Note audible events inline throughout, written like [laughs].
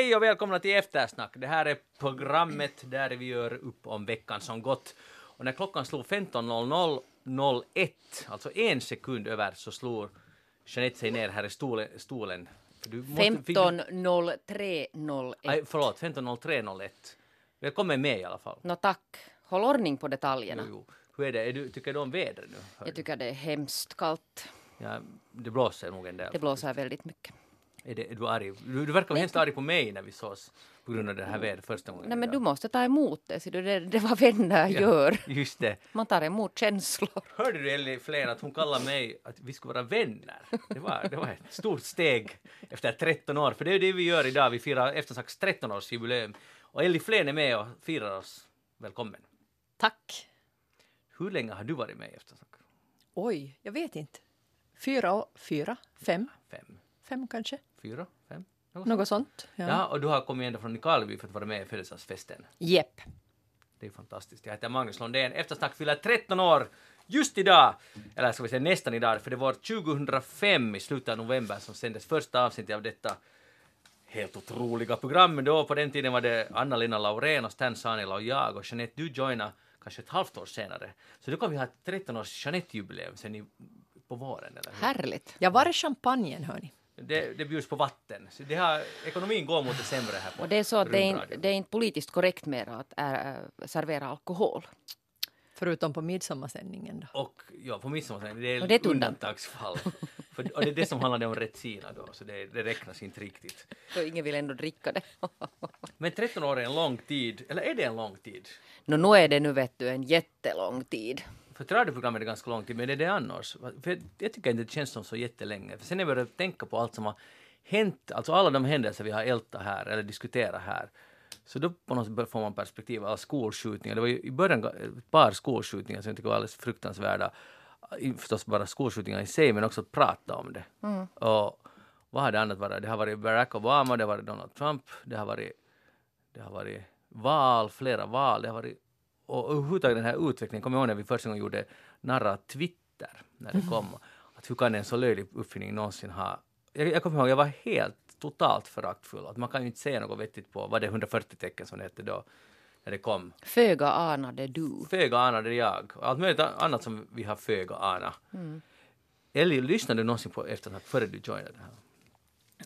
Hej och välkomna till Eftersnack. Det här är programmet där vi gör upp om veckan som gått. Och när klockan slog 15.00.01, alltså en sekund över, så slog Jeanette sig ner här i stolen. stolen. För du måste, 15.03.01. Aj, förlåt, 15.03.01. Välkommen med i alla fall. Nå tack. Håll ordning på detaljerna. Jo, jo. Hur är det? Är du, tycker du om vädret nu? Jag tycker det är hemskt kallt. Ja, det blåser nog en del. Det blåser väldigt mycket. Är, det, är du arg? Du, du verkar hemskt arg på mig när vi sågs på grund av det här vädret första gången. Nej men du måste ta emot det, så det, det vad vänner ja, gör. Just det. Man tar emot känslor. Hörde du Ellie Flen att hon kallade mig att vi skulle vara vänner? Det var, det var ett stort steg efter 13 år, för det är det vi gör idag. Vi firar eftersnacks 13-årsjubileum. Och Ellie Flen är med och firar oss. Välkommen. Tack. Hur länge har du varit med i Eftersnack? Oj, jag vet inte. Fyra, fyra, fem. Fem. Fem kanske. Fyra, fem? Något, Något sånt. Ja. ja. och du har kommit ända från Nykarleby för att vara med i födelsedagsfesten. Jepp. Det är fantastiskt. Jag heter Magnus Lundén. Eftersnack fyller 13 år just idag, eller ska vi säga nästan idag, för det var 2005 i slutet av november som sändes första avsnittet av detta helt otroliga program. Då på den tiden var det Anna-Lena Laurén och Stan Sanila och jag och Jeanette, du joinade kanske ett halvt år senare. Så då kan vi ha 13 års Jeanette-jubileum sen i, på våren. Eller hur? Härligt. Ja, var är champagnen hörni? Det, det bjuds på vatten. Så det har, ekonomin går mot det sämre här på Och det är så att det är, in, det är inte politiskt korrekt mer att äh, servera alkohol. Förutom på midsommarsändningen då? Och ja, på midsommarsändningen, det är, och det är ett undantagsfall. [laughs] För, och det är det som handlade om Retsina då, så det, det räknas inte riktigt. Så ingen vill ändå dricka det. [laughs] Men 13 år är en lång tid, eller är det en lång tid? No, nu är det nu vet du en jättelång tid. För ett radioprogram är det ganska lång tid, men är det annars? För jag tycker inte det känns som så jättelänge. För sen när jag började tänka på allt som har hänt, alltså alla de händelser vi har ältat här, eller diskuterat här, så då på något sätt får man perspektiv av skolskjutningar. Det var ju i början ett par skolskjutningar som jag tycker var alldeles fruktansvärda. Förstås bara skolskjutningar i sig, men också att prata om det. Mm. Och vad har det annat varit? Det har varit Barack Obama, det har varit Donald Trump, det har varit, det har varit val, flera val, det har varit och överhuvudtaget den här utvecklingen, kommer jag ihåg när vi första gången gjorde narra Twitter, när det kom, att hur kan en så löjlig uppfinning någonsin ha... Jag, jag kommer ihåg, jag var helt totalt föraktfull, att man kan ju inte säga något vettigt på, var det 140 tecken som det hette då, när det kom. Föga anade du. Föga anade jag, allt möjligt annat som vi har föga ana. Mm. Ellie, lyssnade du någonsin på Eftersnack före du joinade här?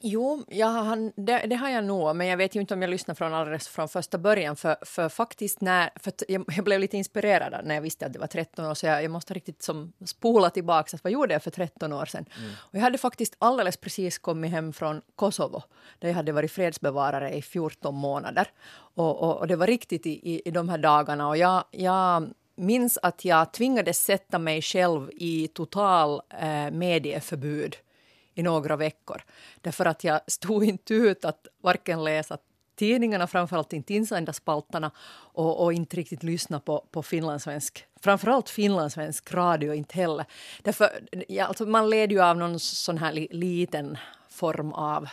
Jo, jag har, det, det, har jag nog, men jag vet ju inte om jag lyssnade från alldeles från första början. För, för faktiskt när, för jag, jag, blev lite inspirerad när jag visste att det var 13 år, så jag, jag måste riktigt som spola tillbaka, vad gjorde jag för 13 år sedan? Mm. Och jag hade faktiskt alldeles precis kommit hem från Kosovo, där jag hade varit fredsbevarare i 14 månader. Och, och, och det var riktigt i, i, i de här dagarna, och jag, jag minns att jag tvingades sätta mig själv i total eh, medieförbud i några veckor. Därför att jag stod inte ut att varken läsa tidningarna, framförallt inte insändarspalterna och, och inte riktigt lyssna på, på finlandssvensk, framförallt finlandssvensk radio inte heller. Därför, ja, alltså man led ju av någon sån här li, liten form av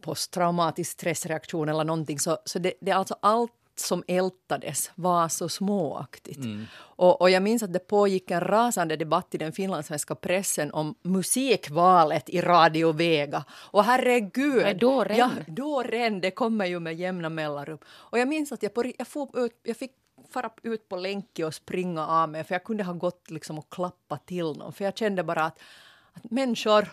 posttraumatisk stressreaktion eller någonting. Så, så det, det är alltså allt som ältades var så småaktigt. Mm. Och, och, jag minns att det pågick en rasande debatt i den finlandssvenska pressen om musikvalet i Radio Vega. Och herregud! Men då ren. Ja, då ren. Det kommer ju med jämna mellanrum. Och jag minns att jag, på, jag, ut, jag fick fara ut på länk och springa av mig för jag kunde ha gått liksom och klappa till någon. För jag kände bara att, att människor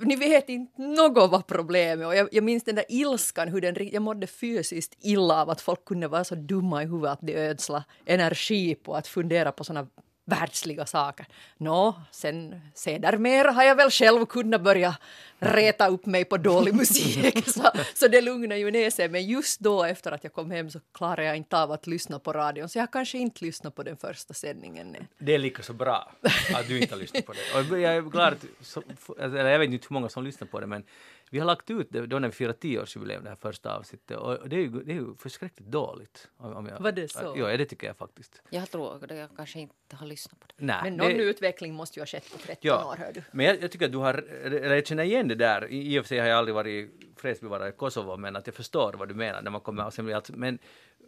ni vet inte något vad problemet. Och jag, jag minns den där ilskan, hur den, jag mådde fysiskt illa av att folk kunde vara så dumma i huvudet att de ödsla energi på att fundera på sådana världsliga saker. Nå, sen sedermera har jag väl själv kunnat börja reta upp mig på dålig musik. [laughs] så, så det lugnar ju ner sig. Men just då efter att jag kom hem så klarade jag inte av att lyssna på radion. Så jag kanske inte lyssnade på den första sändningen. Det är lika så bra att du inte har lyssnat på det. Och jag är glad att, alltså, eller jag vet inte hur många som lyssnar på det men vi har lagt ut det då när vi firar tioårsjubileum, det här första avsnittet, och det är ju, det är ju förskräckligt dåligt. Om jag, Var det så? Ja, det tycker jag faktiskt. Jag tror att jag kanske inte har lyssnat på det. Nej, men någon det, utveckling måste ju ha skett på 13 ja, år, hör du. Men jag, jag, tycker att du har, eller jag känner igen det där, i och för sig har jag aldrig varit fredsbevarare i Kosovo, men att jag förstår vad du menar när man kommer, och sen blir allt, men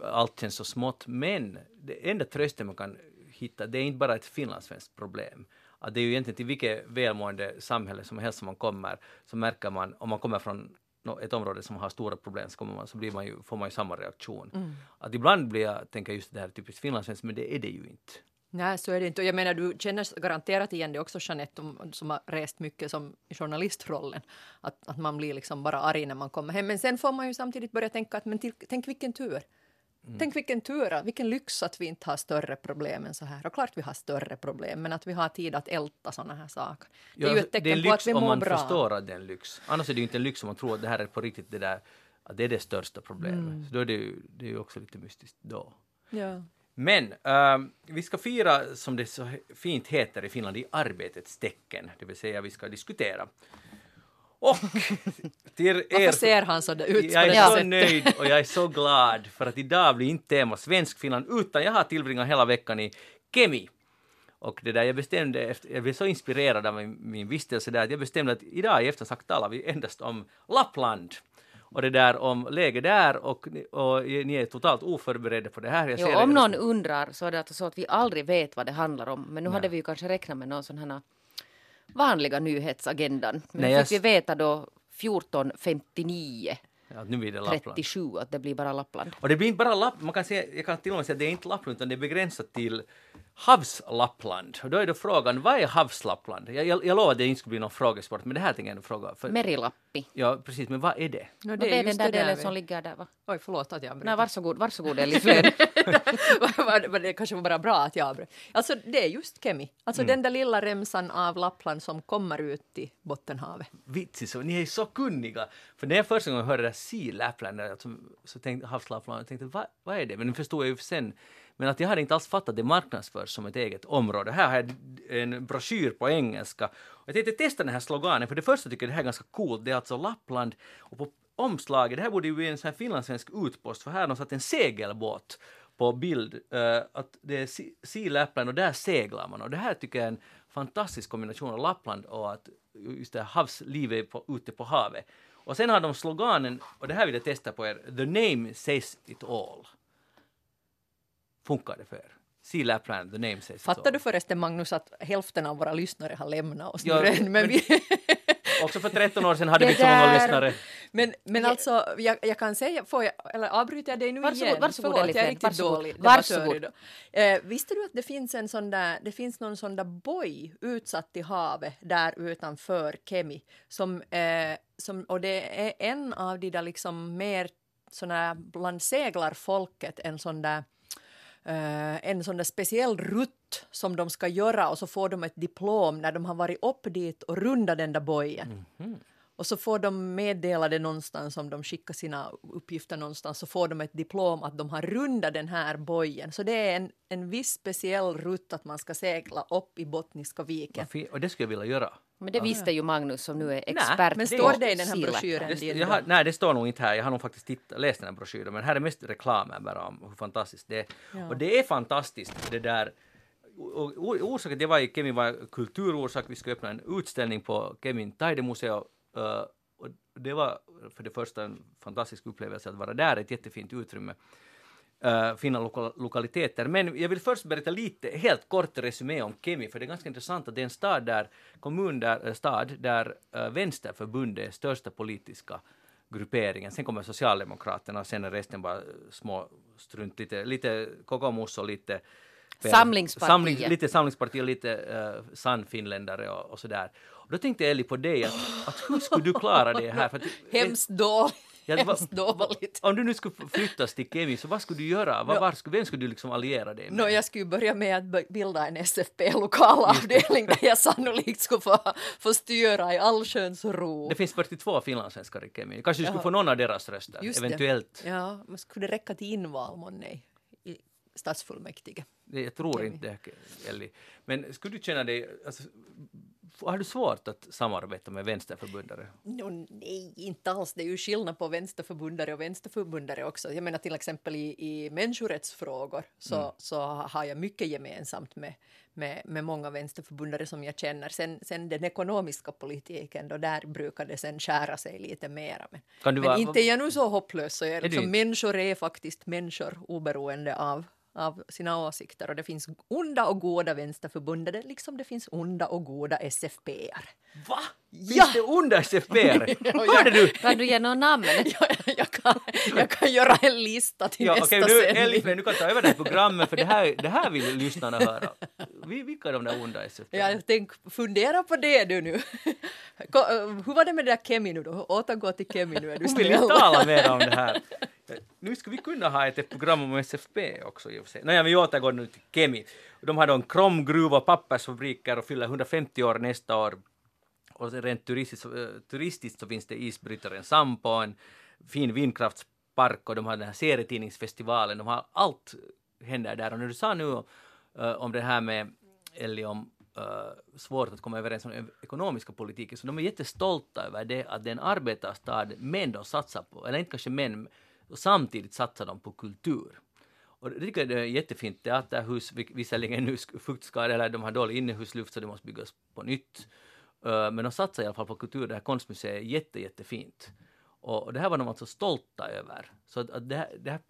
allt känns så smått, men det enda trösten man kan hitta, det är inte bara ett finlandssvenskt problem att det är ju egentligen till vilket välmående samhälle som helst som man kommer, så märker man, om man kommer från ett område som har stora problem så, man, så blir man ju, får man ju samma reaktion. Mm. Att ibland blir jag, tänker just det här typiskt finlandssvenskt, men det är det ju inte. Nej, så är det inte. Och jag menar, du känner garanterat igen det också, Jeanette, om- som har rest mycket som journalistrollen. Att, att man blir liksom bara arg när man kommer hem. Men sen får man ju samtidigt börja tänka att men till, tänk vilken tur. Tänk vilken tur, vilken lyx att vi inte har större problem än så här. Och klart vi har större problem, men att vi har tid att älta sådana här saker. Det är ju ett det är tecken en på att lyx vi om mår man bra. förstår att det är en lyx. Annars är det ju inte en lyx om man tror att det här är på riktigt det där, att det är det största problemet. Mm. Så då är det ju, det är också lite mystiskt då. Ja. Men ehm, vi ska fira, som det så fint heter i Finland, i arbetets tecken, det vill säga vi ska diskutera. Och till er... Varför ser han så ut på Jag är så sättet? nöjd och jag är så glad för att idag blir inte tema svensk Finland utan jag har tillbringat hela veckan i Kemi. Och det där jag bestämde, efter, jag blev så inspirerad av min, min vistelse där att jag bestämde att idag i eftersnack talar vi endast om Lappland. Och det där om läget där och, ni- och ni är totalt oförberedda på det här. Jag Jo, om någon undrar så är det alltså så att vi aldrig vet vad det handlar om. Men nu hade vi ju kanske räknat med någon sån här vanliga nyhetsagendan. Men Nej, jag fick vi veta då 14.59 Ja, nu blir det Lappland. 37 att det blir bara Lappland. Och det blir inte bara Lapp, man kan säga, jag kan till och med säga att det är inte Lappland utan det är begränsat till havslappland. Och då är då frågan, vad är havslappland? Jag, jag, jag lovar att det inte skulle bli någon frågesport, men det här tänker jag fråga. För, Merilappi. ja, precis, men vad är det? No, det är den just där delen vi- som ligger där va? Oj, förlåt att jag avbröt. Nej, varsågod, varsågod. Var- [laughs] var det kanske var bara bra att jag avbröt. Alltså det är just Kemi. Alltså Mm. den där lilla remsan av Lappland som kommer ut i Bottenhavet. Vitsi, så, ni är så kunniga! För när jag första gången hörde det där Sea Lapland, alltså, så tänkte havslappland, jag tänkte vad, vad är det? Men nu förstod jag ju sen. Men att jag hade inte alls fattat att det marknadsförs som ett eget område. Här har jag en broschyr på engelska. Jag tänkte testa den här sloganen, för det första tycker jag det här är ganska coolt. Det är alltså Lappland och på omslaget, det här borde ju bli en sån här finlandssvensk utpost, för här har de satt en segelbåt på bild, eh, att det är Sea- Sea Lapland och där seglar man. Och det här tycker jag är en fantastisk kombination av Lappland och att just det här havslivet på, ute på havet. Och sen har de sloganen, och det här vill jag testa på er, The name says it all. Funkar det för er? Sea Lapland, the name says Fattar du förresten Magnus att hälften av våra lyssnare har lämnat oss Ja, nu? Men, men- vi, [laughs] Också för 13 år sedan hade vi Det inte så många lyssnare. men, men alltså, jag, jag kan säga, får jag, eller avbryter jag dig nu Varsågod, igen? varsågod, Förlåt, jag är riktigt varsågod. dålig Varsågod. idag. Eh, visste du att det finns en sån där, det finns någon sån där boj utsatt i havet där utanför Kemi som, eh, som, och det är en av de där liksom mer såna bland seglarfolket en sån där eh, en sån där speciell rutt som de ska göra och så får de ett diplom när de har varit upp dit och rundat den där bojen. Mhm. Och så får de meddela det någonstans om de skickar sina uppgifter någonstans så får de ett diplom att de har rundat den här bojen. Så det är en, en viss speciell rutt att man ska segla upp i Bottniska viken. Och det skulle jag vilja göra. Men det visste ju Magnus som nu är expert Men på står det i den här broschyren? Det, har, nej, det står nog inte här. Jag har nog faktiskt titt, läst den här broschyren, men här är mest reklamen bara om hur fantastiskt det är. Ja. Och det är fantastiskt det där. Och, orsaken jag var i Kemi var kulturorsak. Vi skulle öppna en utställning på Kemin Taidemuseum. Uh, och det var för det första en fantastisk upplevelse att vara där, ett jättefint utrymme. Uh, fina loka, lokaliteter. Men jag vill först berätta lite, helt kort resumé om Kemi, för det är ganska intressant att det är en stad där, kommun där, eh, stad där uh, Vänsterförbundet är största politiska grupperingen. Sen kommer Socialdemokraterna och sen är resten bara små strunt, lite, lite kokomus och lite Samlingspartiet. Samling, lite samlingsparti och lite uh, sannfinländare och, och sådär. Och då tänkte Elli på dig, att, att hur skulle du klara det här? För att, Hemskt dåligt. Ja, det var- Hemskt dåligt. om du nu skulle flyttas till Kemi, så vad skulle du göra? Var, skulle- vem skulle du liksom alliera dig med? Nå, jag skulle börja med att bilda en SFP-lokalavdelning där jag sannolikt skulle få, få styra i allsköns ro. Det finns 42 finlandssvenskar i Kemi. Kanske du skulle få någon av deras röster, Just det. eventuellt. Ja, men skulle det räcka till inval månne i stadsfullmäktige? Det, jag tror Kemi. inte, Elli. Men skulle du känna dig... Alltså, har du svårt att samarbeta med vänsterförbundare? No, nej, inte alls. Det är ju skillnad på vänsterförbundare och vänsterförbundare också. Jag menar till exempel i, i människorättsfrågor så, så har jag mycket gemensamt med, med, med många vänsterförbundare som jag känner. Sen, sen den ekonomiska politiken, då där brukar det sen skära sig lite mera. Men, men vara- inte är jag nu så hopplös. Så jag, du liksom, människor är faktiskt människor oberoende av, av sina åsikter och det finns onda och goda vänsterförbundade liksom det finns onda och goda SFPR. Va? Finns Ja! det onda SFPR? [laughs] Hörde du? Kan du ge några namn? [laughs] jag, kan, [laughs] jag kan göra en lista till Ja, nästa nu, sändning. Elifle, du kan ta över det här programmet för det här, det här vill lyssnarna höra. Vi- Vilka är de där onda SFPR? Ja, tänk, fundera på det du nu. Eh, Hur var det med det där Kemi nu då? Återgå till Kemi nu är du Hon vill snäll. inte tala mer om det här. [laughs] Nu ska vi kunna ha ett, program om SFP också i och för sig. Nåja, vi återgår nu till Kemi. De har då en kromgruva och pappersfabriker och fyller 150 år nästa år. Och rent turistiskt, eh, turistiskt så finns det isbrytaren Sampo, en fin vindkraftspark och de har den här serietidningsfestivalen. De har allt händer där. Och när du sa nu uh, om det här med Ellie om uh, svårt att komma överens om den ekonomiska politiken, så de är jättestolta över det att det är en arbetarstad, men de satsar på, eller inte kanske män, och samtidigt satsar de på kultur. Och det tycker jag det är jättefint. Teaterhus, visserligen nu fuktskadade, eller de har dålig innehusluft, så det måste byggas på nytt. Eh, men de satsar i alla fall på kultur. Det här konstmuseet är jätte, jättefint. Och, det här var de alltså stolta över. Så att, det, här, det här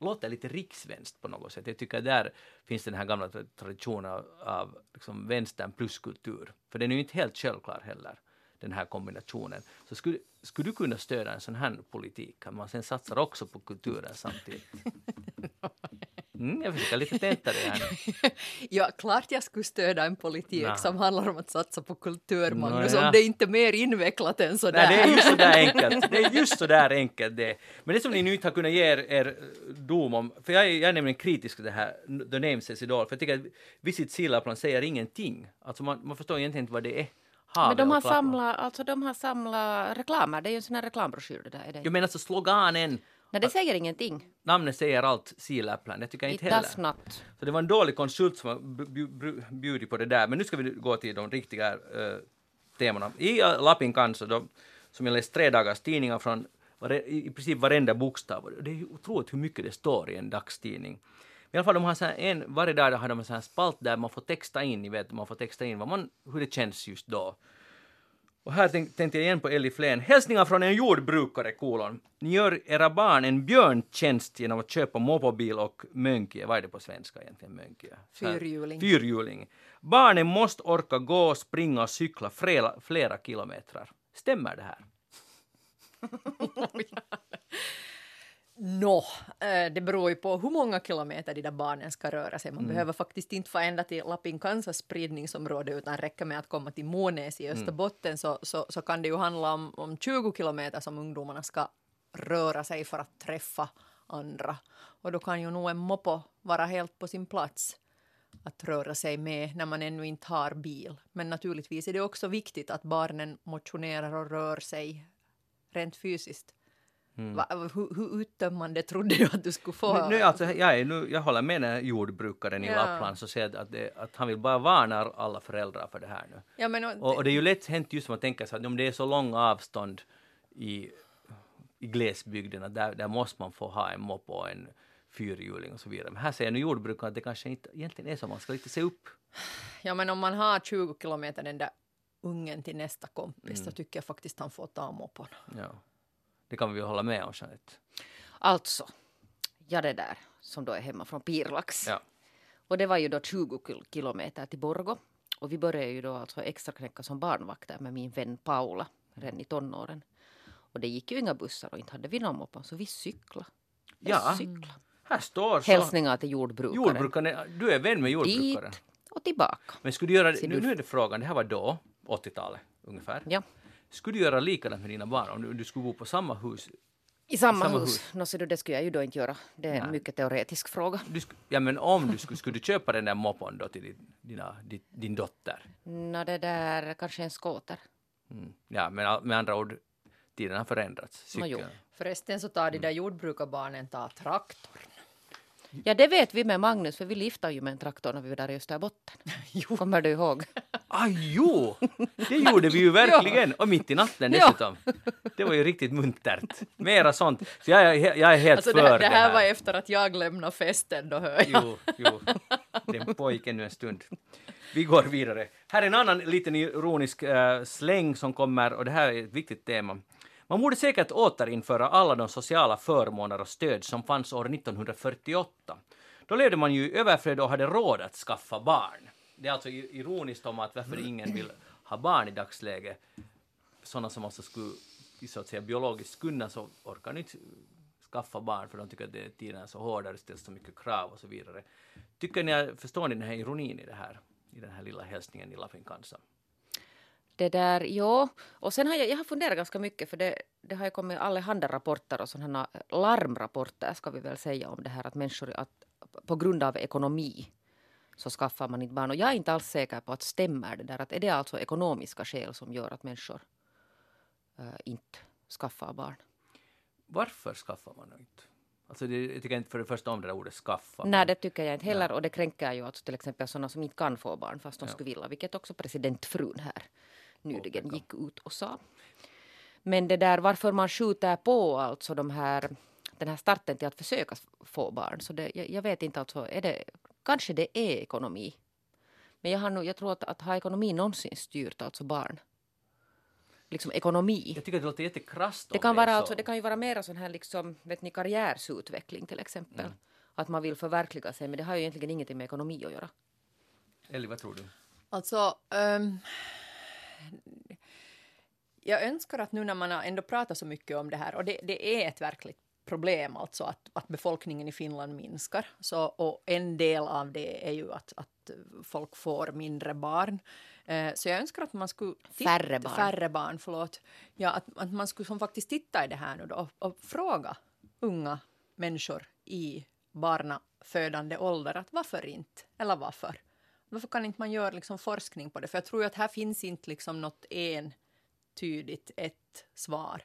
låter lite rikssvenskt på något sätt. Jag tycker där finns den här gamla traditionen av, av liksom vänstern plus kultur. För den är ju inte helt självklar heller, den här kombinationen. Så skulle, skulle du kunna stödja en sån här politik, att man sen satsar också på kulturen samtidigt? [laughs] Mm, jag försöker lite tenta det här nu. [laughs] Ja, klart jag skulle stödja en politik Nå. som handlar om att satsa på kultur, Magnus, Nå, ja. om det inte är mer invecklat än så Nej, det är där. just så där [laughs] enkelt. Det är just så där enkelt det. Men det som ni nu inte har kunnat ge er, er dom om, för jag är, jag är nämligen kritisk till det här The Name Says It All, för jag tycker att Visit Silaplan säger ingenting. Alltså man, man förstår egentligen inte vad det är. Men de har samlat, alltså de har samlat reklamer. Det är ju en sån här reklambroschyr det där. Är det? Jag menar alltså sloganen, Nej, det säger ingenting. namnet säger allt, Silaplan. Jag tycker It inte heller. not. Så det var en dålig konsult som bjudit på det där. Men nu ska vi gå till de riktiga uh, temana. I uh, Lapin Kanso, då, som jag läst tre dagars tidningar från vare, i, princip varenda bokstav. Det är otroligt hur mycket det står i en dagstidning. I alla fall, de har så en, varje dag har de en sån här spalt där man får texta in, ni vet, man får texta in vad man, hur det känns just då. Och här tänk, tänkte jag igen på Ellie Flen. Hälsningar från en jordbrukare, kolon. Ni gör era barn en björntjänst genom att köpa moppobil och mönkie. Vad är det på svenska egentligen, mönkie? Fyrhjuling. Fyrhjuling. Barnen måste orka gå, springa och cykla flera, flera kilometrar. Stämmer det här? [laughs] [laughs] Nå, eh, det beror ju på hur många kilometer de där barnen ska röra sig. Man Mm. behöver faktiskt inte få ända till Lapinkansas spridningsområde utan räcker med att komma till Månäs Mm. i Österbotten så, så, så kan det ju handla om, om 20 kilometer som ungdomarna ska röra sig för att träffa andra. Och då kan ju nog en moppo vara helt på sin plats att röra sig med när man ännu inte har bil. Men naturligtvis är det också viktigt att barnen motionerar och rör sig rent fysiskt. Va, hur, hur uttömmande trodde du att du skulle få? Nu, nu, alltså, jag, är, nu, jag håller med den här jordbrukaren i Ja. Lappland som säger att, det, att han vill bara varna alla föräldrar för det här nu. ja, men, Och, och det är ju lätt hänt just man tänker sig att om det är så långa avstånd i, i att där, där måste man få ha en mopp och en fyrhjuling och så vidare. Men här säger nu jordbrukaren att det kanske inte egentligen är så, man ska lite se upp. ja, men om man har 20 kilometer den där ungen till nästa kompis Mm. så tycker jag faktiskt han får ta moppon. Ja. Det kan vi ju hålla med om, Jeanette. Alltså, ja det där som då är hemma från Pirlax. Ja. Och det var ju då 20 kil- kilometer till Borgo. Och vi började ju då alltså extra knäcka som barnvakter med min vän Paula redan i tonåren. Och det gick ju inga bussar och inte hade vi någon moppe så vi cyklade. Ja. cyklade. Här står så. Hälsningar till jordbrukaren. Jordbrukaren, du är vän med jordbrukaren. Dit och tillbaka. Men skulle du göra, Ser nu, nu är det frågan, det här var då, 80-talet ungefär. Ja. Skulle du göra likadant med dina barn om du, du skulle bo på samma hus? I samma, Samma hus. hus. Ser du, det skulle jag ju då inte göra. Det är en Nej. mycket teoretisk fråga. Du, ja men om du skulle, skulle du köpa den där moppon då till din, dina, din, din dotter? Nå, det där kanske en skoter. Mm. Ja, men med andra ord, tiden har förändrats. Nå, jo. Förresten så tar de där jordbrukarbarnen tar traktor. Ja, det vet vi med Magnus, för vi liftade ju med en traktor när vi var där i Österbotten. [laughs] Kommer du ihåg? [laughs] Ah, jo! Det gjorde vi ju verkligen! Och mitt i natten dessutom. Det var ju riktigt muntert. Mera sånt. Så jag, jag är helt Alltså för det, det här var efter att jag lämnade festen då hör jag. Jo, jo. Den pågick ännu en stund. Vi går vidare. Här är en annan liten ironisk uh, släng som kommer, och det här är ett viktigt tema. Man borde säkert återinföra alla de sociala förmåner och stöd som fanns år 1948. då levde man ju i överflöd och hade råd att skaffa barn. Det är alltså ironiskt om att varför ingen vill ha barn i dagsläget. Sådana som alltså skulle så att säga biologiskt kunna så orkar inte skaffa barn för de tycker att det, tiden är så hård och det ställs så mycket krav och så vidare. Tycker ni, förstår ni den här ironin i det här? I den här lilla hälsningen i Lafinkansa? Det där, ja. Och sen har jag, jag har funderat ganska mycket för det, det har ju kommit allehanda rapporter och sådana larmrapporter ska vi väl säga om det här att människor att på grund av ekonomi så skaffar man inte barn. Och jag är inte alls säker på att stämmer det där. Att är det alltså ekonomiska skäl som gör att människor eh, inte skaffar barn? Varför skaffar man inte? Alltså det, jag tycker inte för det första om det där ordet skaffa. Nej, det tycker jag inte heller. Och det kränker ju alltså till exempel sådana som inte kan få barn fast de Ja. skulle vilja. Vilket också presidentfrun här nyligen gick ut och sa. Men det där varför man skjuter på alltså de här, den här starten till att försöka få barn. Så det, jag, jag vet inte alltså, är det, kanske det är ekonomi. Men jag, har nog, jag tror att, att har ekonomi någonsin styrt alltså barn? Liksom ekonomi. Jag tycker det låter jättekrasst Det kan, vara, så. alltså, det kan ju vara mera sån här liksom, vet ni, karriärsutveckling till exempel. Mm. Att man vill förverkliga sig, men det har ju egentligen ingenting med ekonomi att göra. Elli, vad tror du? Alltså, ehm, jag önskar att nu när man har ändå pratat så mycket om det här, och det, det är ett verkligt problem alltså att, att befolkningen i Finland minskar. Så, och en del av det är ju att, att folk får mindre barn. Eh, så jag önskar att man skulle... titta- Färre barn. Färre barn, förlåt. Ja, att, att man skulle som faktiskt titta i det här nu då och, och fråga unga människor i barnafödande ålder att varför inte? Eller varför? Varför kan inte man göra liksom forskning på det? För jag tror ju att här finns inte liksom något entydigt ett svar.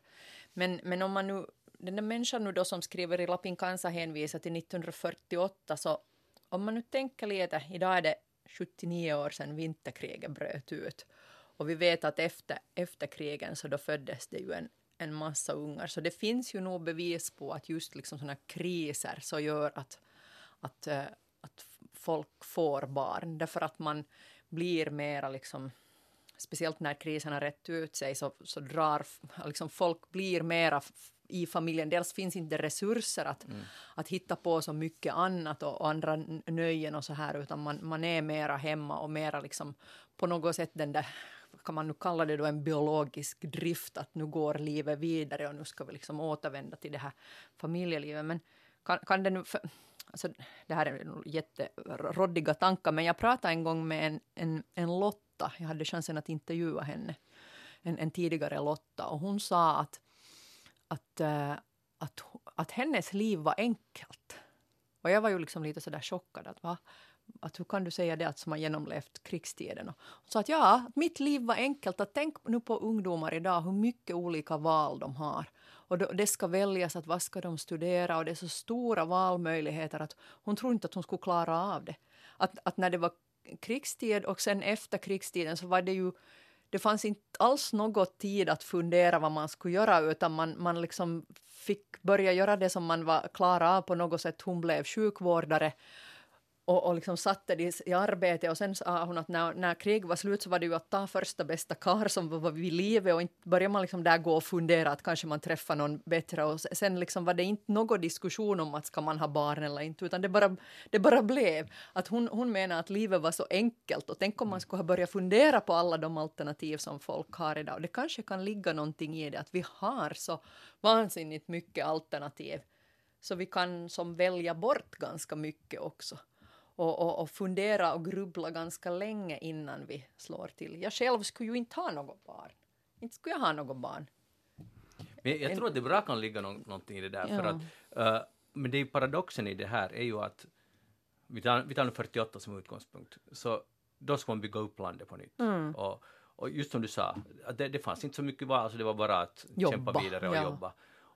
Men, men om man nu, den där människan nu då som skriver i Lapin Kansa hänvisar till 1948 så om man nu tänker lite, idag är det 79 år sedan vinterkriget bröt ut. Och vi vet att efter, efter krigen så då föddes det ju en, en massa ungar. Så det finns ju nog bevis på att just liksom sådana kriser så gör att, att, eh, att folk får barn. Därför att man blir mera liksom speciellt när krisen har rätt ut sig så, så drar liksom folk blir mera i familjen. Dels finns inte resurser att, att hitta på så mycket annat och, och andra nöjen och så här utan man, man är mera hemma och mera liksom på något sätt den där kan man nu kalla det då en biologisk drift att nu går livet vidare och nu ska vi liksom återvända till det här familjelivet. Men kan, kan det nu... För, alltså, det här är jätteroddiga tankar men jag pratade en gång med en, en, en Lotta, jag hade chansen att intervjua henne, en, en tidigare Lotta och hon sa att, att, eh, att, att hennes liv var enkelt. Och jag var ju liksom lite sådär chockad att va? Att hur kan du säga det att som har genomlevt krigstiden? Och hon sa att ja, att mitt liv var enkelt. Att tänk nu på ungdomar idag, hur mycket olika val de har. Och då, det ska väljas att vad ska de studera och det är så stora valmöjligheter att hon tror inte att hon skulle klara av det. Att, att när det var krigstid och sen efter krigstiden så var det ju det fanns inte alls något tid att fundera vad man skulle göra utan man, man liksom fick börja göra det som man var klar av på något sätt. Hon blev sjukvårdare och, och liksom satte det i arbete och sen sa hon att när, när kriget var slut så var det ju att ta första bästa kar som var vid livet och inte börjar man liksom där gå och fundera att kanske man träffar någon bättre. Och sen liksom var det inte någon diskussion om att ska man ha barn eller inte utan det bara, det bara blev. Att hon, hon menar att livet var så enkelt och tänk om man skulle ha börjat fundera på alla de alternativ som folk har idag. Och det kanske kan ligga någonting i det att vi har så vansinnigt mycket alternativ så vi kan som välja bort ganska mycket också och, och, och fundera och grubbla ganska länge innan vi slår till. Jag själv skulle ju inte ha något barn. Inte skulle jag ha något barn. Men jag tror att det bra kan ligga nå- någonting i det där. För Ja. att, eh, men det är paradoxen i det här är ju att vi tar, vi tar nu 48 som utgångspunkt, så då ska man bygga upp landet på nytt. Mm. Och, och just som du sa, det, det fanns inte så mycket val, så det var bara att Jobba, kämpa vidare och ja. jobba.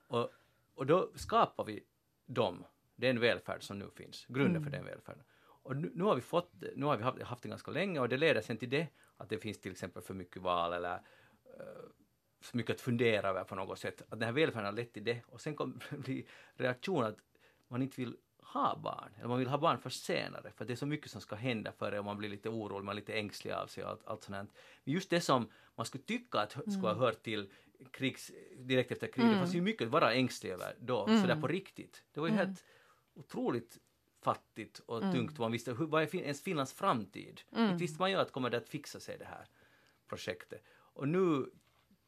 Och, och då skapar vi dem, den välfärd som nu finns, grunden Mm. för den välfärden. Och nu, nu har vi fått det- nu har vi haft, haft det ganska länge och det leder sen till det att det finns till exempel för mycket val eller eh, så mycket att fundera över på något sätt. Att den här välfärden har lett till det och sen kommer [laughs] det bli reaktion att man inte vill ha barn, eller man vill ha barn först senare, för det är så mycket som ska hända före och man blir lite orolig, man är lite ängslig av sig och allt, allt sånt. Men just det som man skulle tycka att hö- skulle ha hört till krigs, direkt efter kriget, det fanns ju mycket att vara ängslig över då, sådär på riktigt. Det var ju helt otroligt fattigt och tungt. och Man visste hur, vad är ens Finlands framtid? Inte visste man ju att kommer det att fixa sig det här projektet. Och nu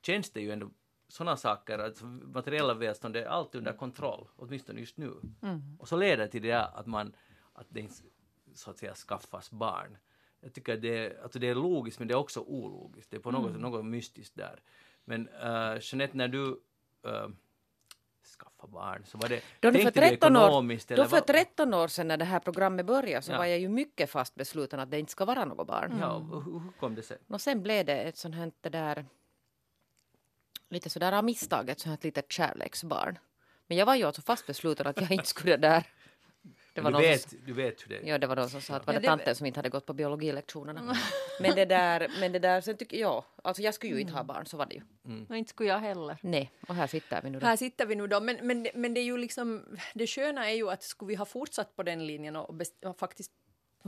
känns det ju ändå sådana saker, att materiella välstånd är allt under kontroll, åtminstone just nu. Och så leder det till det att man, att det inte så att säga skaffas barn. Jag tycker att det är, alltså det är logiskt men det är också ologiskt. Det är på något sätt något mystiskt där. Men uh, Jeanette, när du uh, skaffade barn, så var det, Då för, tänkte du 13 år, då för vad- 13 år sedan när det här programmet började så Ja. var jag ju mycket fast besluten att det inte ska vara något barn. Ja, och hur, kom det sig? Och sen blev det ett sånt här det där lite sådär av misstag, ett sånt här litet kärleksbarn. Men jag var ju alltså fast besluten att jag inte skulle där. Det var du, som, vet, du vet hur det är. ja, det var någon som sa att var Ja, det det- tanten som inte hade gått på biologilektionerna. Men det där, men det där, sen tycker jag, alltså jag skulle ju inte ha barn, så var det ju. Och inte skulle jag heller. Nej, och här sitter vi nu då. Här sitter vi nu då, men, men, men det är ju liksom, det sköna är ju att skulle vi ha fortsatt på den linjen och, best, och faktiskt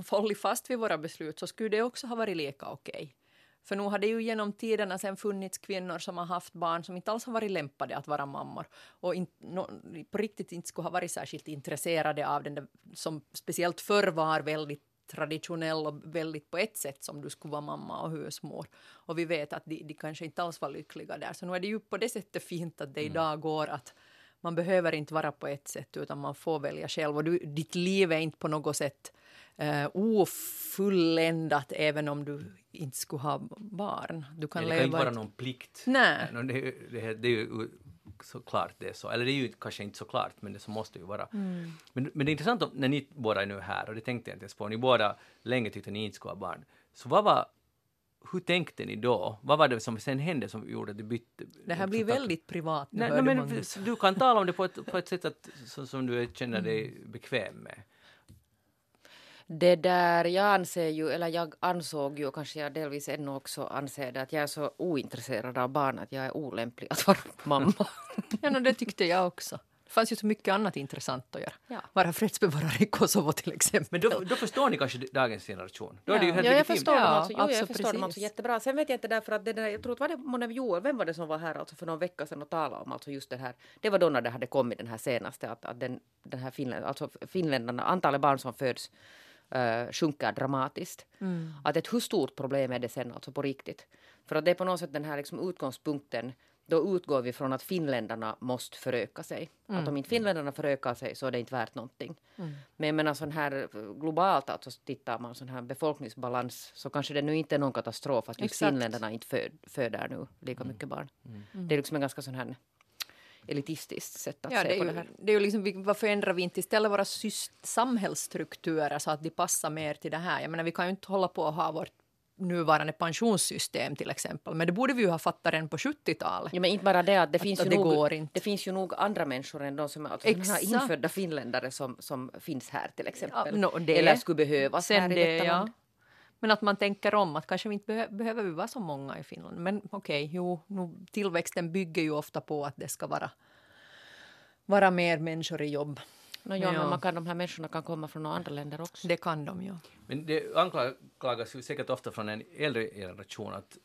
hållit fast vid våra beslut så skulle det också ha varit lika okej. För nu har det ju genom tiderna sen funnits kvinnor som har haft barn som inte alls har varit lämpade att vara mammor och inte, no, på riktigt inte skulle ha varit särskilt intresserade av den där, som speciellt förr var väldigt traditionell och väldigt på ett sätt som du skulle vara mamma och husmor. Och vi vet att de, de kanske inte alls var lyckliga där. Så nu är det ju på det sättet fint att det idag går att man behöver inte vara på ett sätt utan man får välja själv. Och du, ditt liv är inte på något sätt eh, ofulländat även om du inte skulle ha barn. Du kan Men det kan leva inte vara ett- någon plikt. Nej. No, det, är det, är- det är ju såklart det är så. Eller det är ju kanske inte så klart, men det så måste ju vara. Mm. Men, men det är intressant om, när ni båda är nu här, och det tänkte jag inte ens på, ni båda länge tyckte ni inte skulle ha barn. Så vad var, hur tänkte ni då? Vad var det som sen hände som gjorde att det bytte? Det här blir väldigt privat. nu Nej, nej, du, men du kan tala om det på ett, på ett sätt att, som, som du känner dig bekväm med. Det där, jag anser ju, eller jag ansåg ju, och kanske jag delvis ännu också anser det, att jag är så ointresserad av barn att jag är olämplig att vara [laughs] mamma. Ja, no, det tyckte jag också. Det fanns ju så mycket annat intressant att göra. Ja. Vara fredsbevarare i Kosovo till exempel. Men då, då förstår ni kanske dagens generation. Då är det ju Ja. helt Ja, jag legitimt. förstår dem Ja, alltså, jo, jag alltså, förstår dem alltså jättebra. Sen vet jag inte därför att det där, jag tror att var det månne Joel, vem var det som var här alltså för någon vecka sedan och talade om alltså just det här. Det var då när det hade kommit den här senaste att, att den, den här Finland, alltså finländarna, antalet barn som föds uh, sjunker dramatiskt. Att ett hur stort problem är det sen alltså på riktigt? För att det är på något sätt den här liksom utgångspunkten då utgår vi från att finländarna måste föröka sig. Att om inte finländarna förökar sig så är det inte värt någonting. Men jag menar sån här eh, globalt alltså tittar man sån här befolkningsbalans så kanske det nu inte är någon katastrof att just Exakt. finländarna inte föd, föder nu lika mycket barn. Det är liksom en ganska sån här elitistiskt sätt att Ja, se på ju, det här. det är ju liksom, varför ändrar vi inte istället våra samhällsstrukturer så att de passar mer till det här? Jag menar, vi kan ju inte hålla på att ha vårt nuvarande pensionssystem till exempel, men det borde vi ju ha fattat redan på 70-talet. Ja, men inte bara det att det Att- finns att ju det nog, går inte. det finns ju nog andra människor än de som är alltså infödda finländare som, som finns här till exempel. Ja, no, det- Eller skulle behövas Sen här i det, detta ja. land. Men att man tänker om, att kanske vi inte behö- behöver vi vara så många i Finland. Men okej, jo, nu, tillväxten bygger ju ofta på att det ska vara, vara mer människor i jobb. No, ja, Ja. men man kan, de här människorna kan komma från några andra länder också. Det kan de ju. Men det anklagas ju säkert ofta från en äldre generation att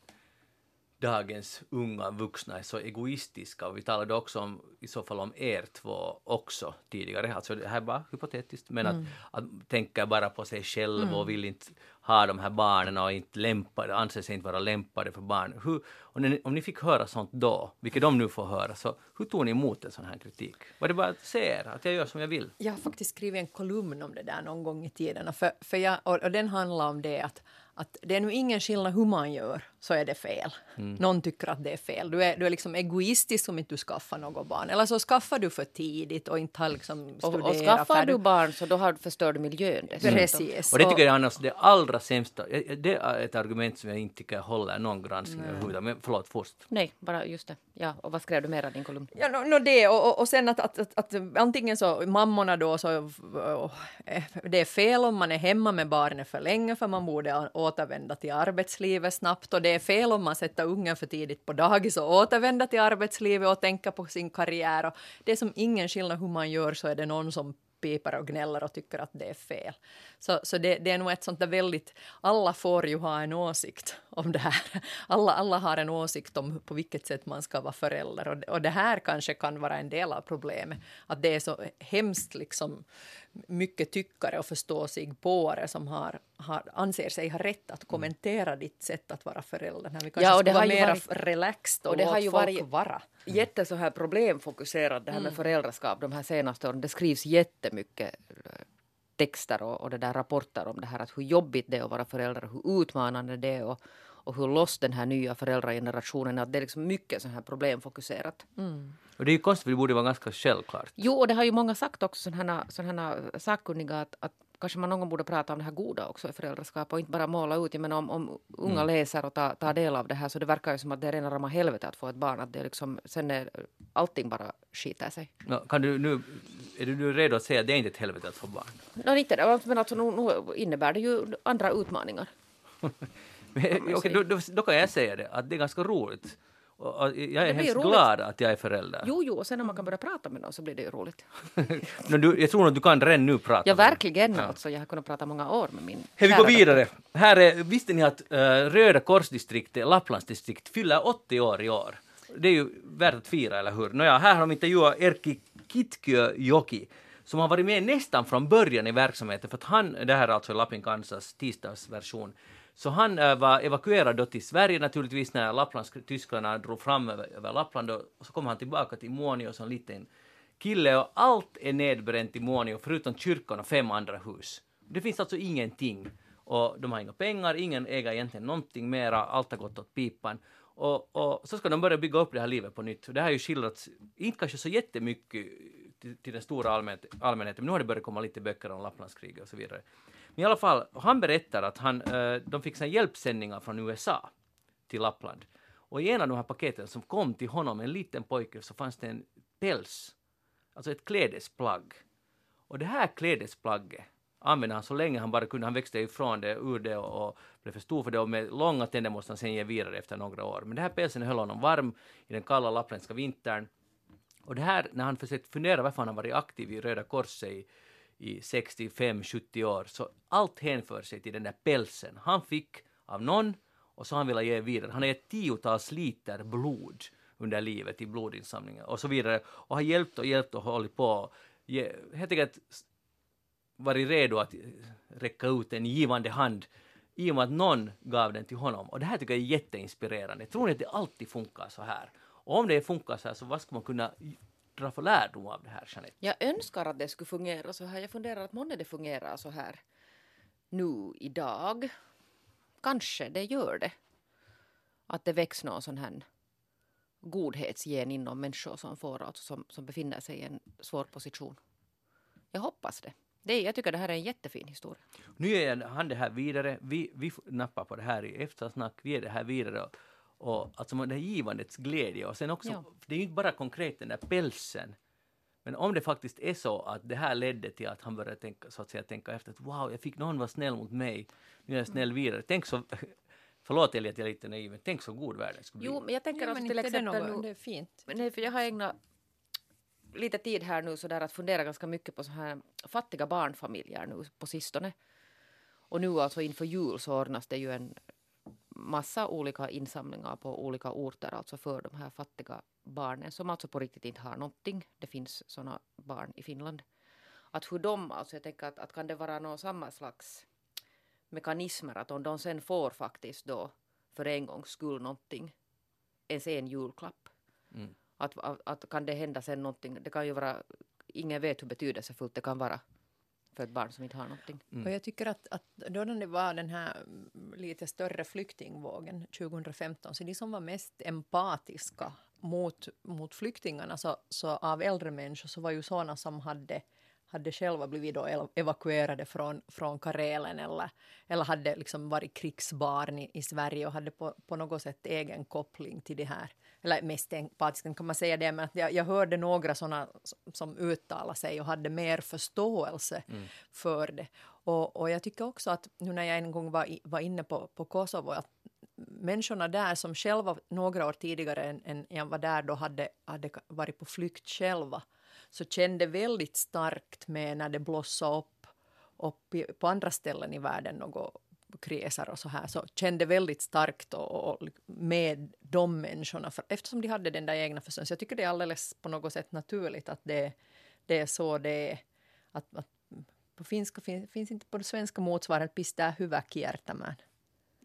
dagens unga vuxna är så egoistiska och vi talade också om i så fall om er två också tidigare, alltså det här är bara hypotetiskt, men att, att tänka bara på sig själv och vill inte ha de här barnen och inte lämpade, anser sig inte vara lämpade för barn. Hur, om, ni, om ni fick höra sånt då, vilket de nu får höra, så hur tog ni emot en sån här kritik? Var det bara att se er, att jag gör som jag vill? Jag har faktiskt skrivit en kolumn om det där någon gång i tiden. För, för jag, och, och den handlar om det att, att det är nu ingen skillnad hur man gör, så är det fel. Någon tycker att det är fel. Du är, du är liksom egoistisk om inte du skaffar något barn. Eller så skaffar du för tidigt och inte har liksom Och, studerat. och skaffar färdigt. du barn så då har du förstörd miljön dessutom. Precis. Och det tycker jag är annars det allra sämsta, det är ett argument som jag inte tycker håller någon granskning överhuvudtaget. Men förlåt, först. Nej, bara just det. Ja, och vad skrev du mer i din kolumn? Ja, no, no det och, och, och sen att, att, att, att antingen så mammorna då så och, eh, det är fel om man är hemma med barnet för länge för man borde återvända till arbetslivet snabbt och det är fel om man sätter ungen för tidigt på dagis och återvända till arbetslivet och tänka på sin karriär och det är som ingen skillnad hur man gör så är det någon som pipar och gnäller och tycker att det är fel. Så, så det, det är nog ett sånt där väldigt, alla får ju ha en åsikt om det här. [laughs] Alla, alla har en åsikt om på vilket sätt man ska vara förälder och, och det här kanske kan vara en del av problemet. Att det är så hemskt liksom mycket tyckare och förståsigpåare som har, har, anser sig ha rätt att kommentera ditt sätt att vara förälder. När vi kanske Ja, och ska det vara har ju mer varit- relaxed och, och det låt har ju folk varit- vara. jätte så här problemfokuserat det här med föräldraskap de här senaste åren. Det skrivs jättemycket eh, texter och, och det där rapporter om det här att hur jobbigt det är att vara förälder hur utmanande det är och, och hur loss den här nya föräldragenerationen är. Att det är liksom mycket så här problemfokuserat. Och det är ju konstigt, för det borde vara ganska självklart. Jo, och det har ju många sagt också, sådana, sådana sakkunniga, att, att kanske man någon gång borde prata om det här goda också i föräldraskap och inte bara måla ut. Jag menar om, om unga läser och tar, tar del av det här så det verkar ju som att det är rena rama helvetet att få ett barn. Att det är liksom, sen är allting bara skiter sig. Nå, kan du nu, är du nu redo att säga att det är inte ett helvete att få barn? No, inte det, men alltså nu, nu innebär det ju andra utmaningar. [laughs] [laughs] Men, Okej, då, då, då kan jag säga det, att det är ganska roligt. Jag är hemskt roligt. glad att jag är förälder. Jo, jo, och sen när man kan börja prata med någon så blir det ju roligt. [laughs] Men du, jag tror att du kan redan nu prata. Ja, verkligen. Alltså, jag har kunnat prata många år med min Hej, vi går vidare. Här är, visste ni att uh, Röda korsdistriktet, Lapplandsdistrikt, fyller 80 år i år? Det är ju värt att fira, eller hur? Nåja, här har de intervjuat Erkki Kitkyöjoki som har varit med nästan från början i verksamheten, för att han, det här är alltså Lappin Kansas tisdagsversion, så han äh, var evakuerad då till Sverige naturligtvis när Lapplandstyskarna drog fram över, över Lappland och, och så kom han tillbaka till Muonio som liten kille och allt är nedbränt i Muonio förutom kyrkan och fem andra hus. Det finns alltså ingenting och de har inga pengar, ingen äger egentligen någonting mera, allt har gått åt pipan. Och, och så ska de börja bygga upp det här livet på nytt. Det här har ju skildrats, inte kanske så jättemycket till, till den stora allmänheten, men nu har det börjat komma lite böcker om Lapplandskriget och så vidare. Men i alla fall, han berättar att han, eh, de fick hjälpsändningar från USA till Lappland. Och i en av de här paketen som kom till honom, en liten pojke, så fanns det en päls, alltså ett klädesplagg. Och det här klädesplagget använde han så länge han bara kunde. Han växte ifrån det, ur det och, och blev för stor för det och med långa tänder måste han sen ge vidare efter några år. Men den här pälsen höll honom varm i den kalla lappländska vintern. Och det här, när han försökt fundera varför han har varit aktiv i Röda Korset i, i 65-70 år, så allt hänför sig till den där pälsen. Han fick av någon och så har han velat ge vidare. Han har gett tiotals liter blod under livet i blodinsamlingar och så vidare och har hjälpt och hjälpt och hållit på. Ge, helt enkelt varit redo att eh, räcka ut en givande hand i och med att någon gav den till honom. Och det här tycker jag är jätteinspirerande. Tror ni att det alltid funkar så här? Och om det funkar så här, så vad ska man kunna dra för lärdom av det här, Jeanette? Jag önskar att det skulle fungera så här. Jag funderar att månne det fungerar så här nu idag. Kanske det gör det. Att det väcks någon sån här godhetsgen inom människor som, får, alltså som, som befinner sig i en svår position. Jag hoppas det. det jag tycker det här är en jättefin historia. Nu ger han det här vidare. Vi, vi får nappa på det här i eftersnack. Vi ger det här vidare. Och, alltså det här givandets glädje. Och sen också, Ja. det är ju inte bara konkret den där pälsen. Men om det faktiskt är så att det här ledde till att han började tänka, så att säga, tänka efter att wow, jag fick någon vara snäll mot mig. Nu är jag snäll vidare. Tänk så, [laughs] förlåt Eli att jag är lite naiv, men tänk så god världen skulle bli. Jo, men jag tänker Ja, alltså men till inte det, exempel något, nu, det är fint. Men Nej, för jag har ägnat lite tid här nu så där att fundera ganska mycket på så här fattiga barnfamiljer nu på sistone. Och nu alltså inför jul så ordnas det ju en massa olika insamlingar på olika orter alltså för de här fattiga barnen som alltså på riktigt inte har någonting. Det finns såna barn i Finland. Att hur de, alltså jag tänker att, att kan det vara någon samma slags mekanismer att om de sen får faktiskt då för en gångs skull någonting, ens en julklapp. Mm. Att, att, att kan det hända sen någonting, det kan ju vara, ingen vet hur betydelsefullt det kan vara för ett barn som inte har någonting. Mm. Och jag tycker att, att då när det var den här lite större flyktingvågen 2015, så de som var mest empatiska mot, mot flyktingarna så, så av äldre människor så var ju sådana som hade hade själva blivit då evakuerade från, från Karelen eller, eller hade liksom varit krigsbarn i, i Sverige och hade på, på något sätt egen koppling till det här. Eller mest empatiska kan man säga det, men att jag, jag hörde några sådana som uttalade sig och hade mer förståelse för det. Och, och jag tycker också att nu när jag en gång var, i, var inne på, på Kosovo, att människorna där som själva några år tidigare än, än jag var där då hade, hade varit på flykt själva, så kände väldigt starkt med när det blossade upp, upp på andra ställen i världen, något kriser och så här, så kände väldigt starkt och, och med de människorna, för, eftersom de hade den där egna försörjningen. Så jag tycker det är alldeles på något sätt naturligt att det, det är så det är. Att, att På finska fin, finns inte på det svenska motsvaret pistää hyvä kiertämään.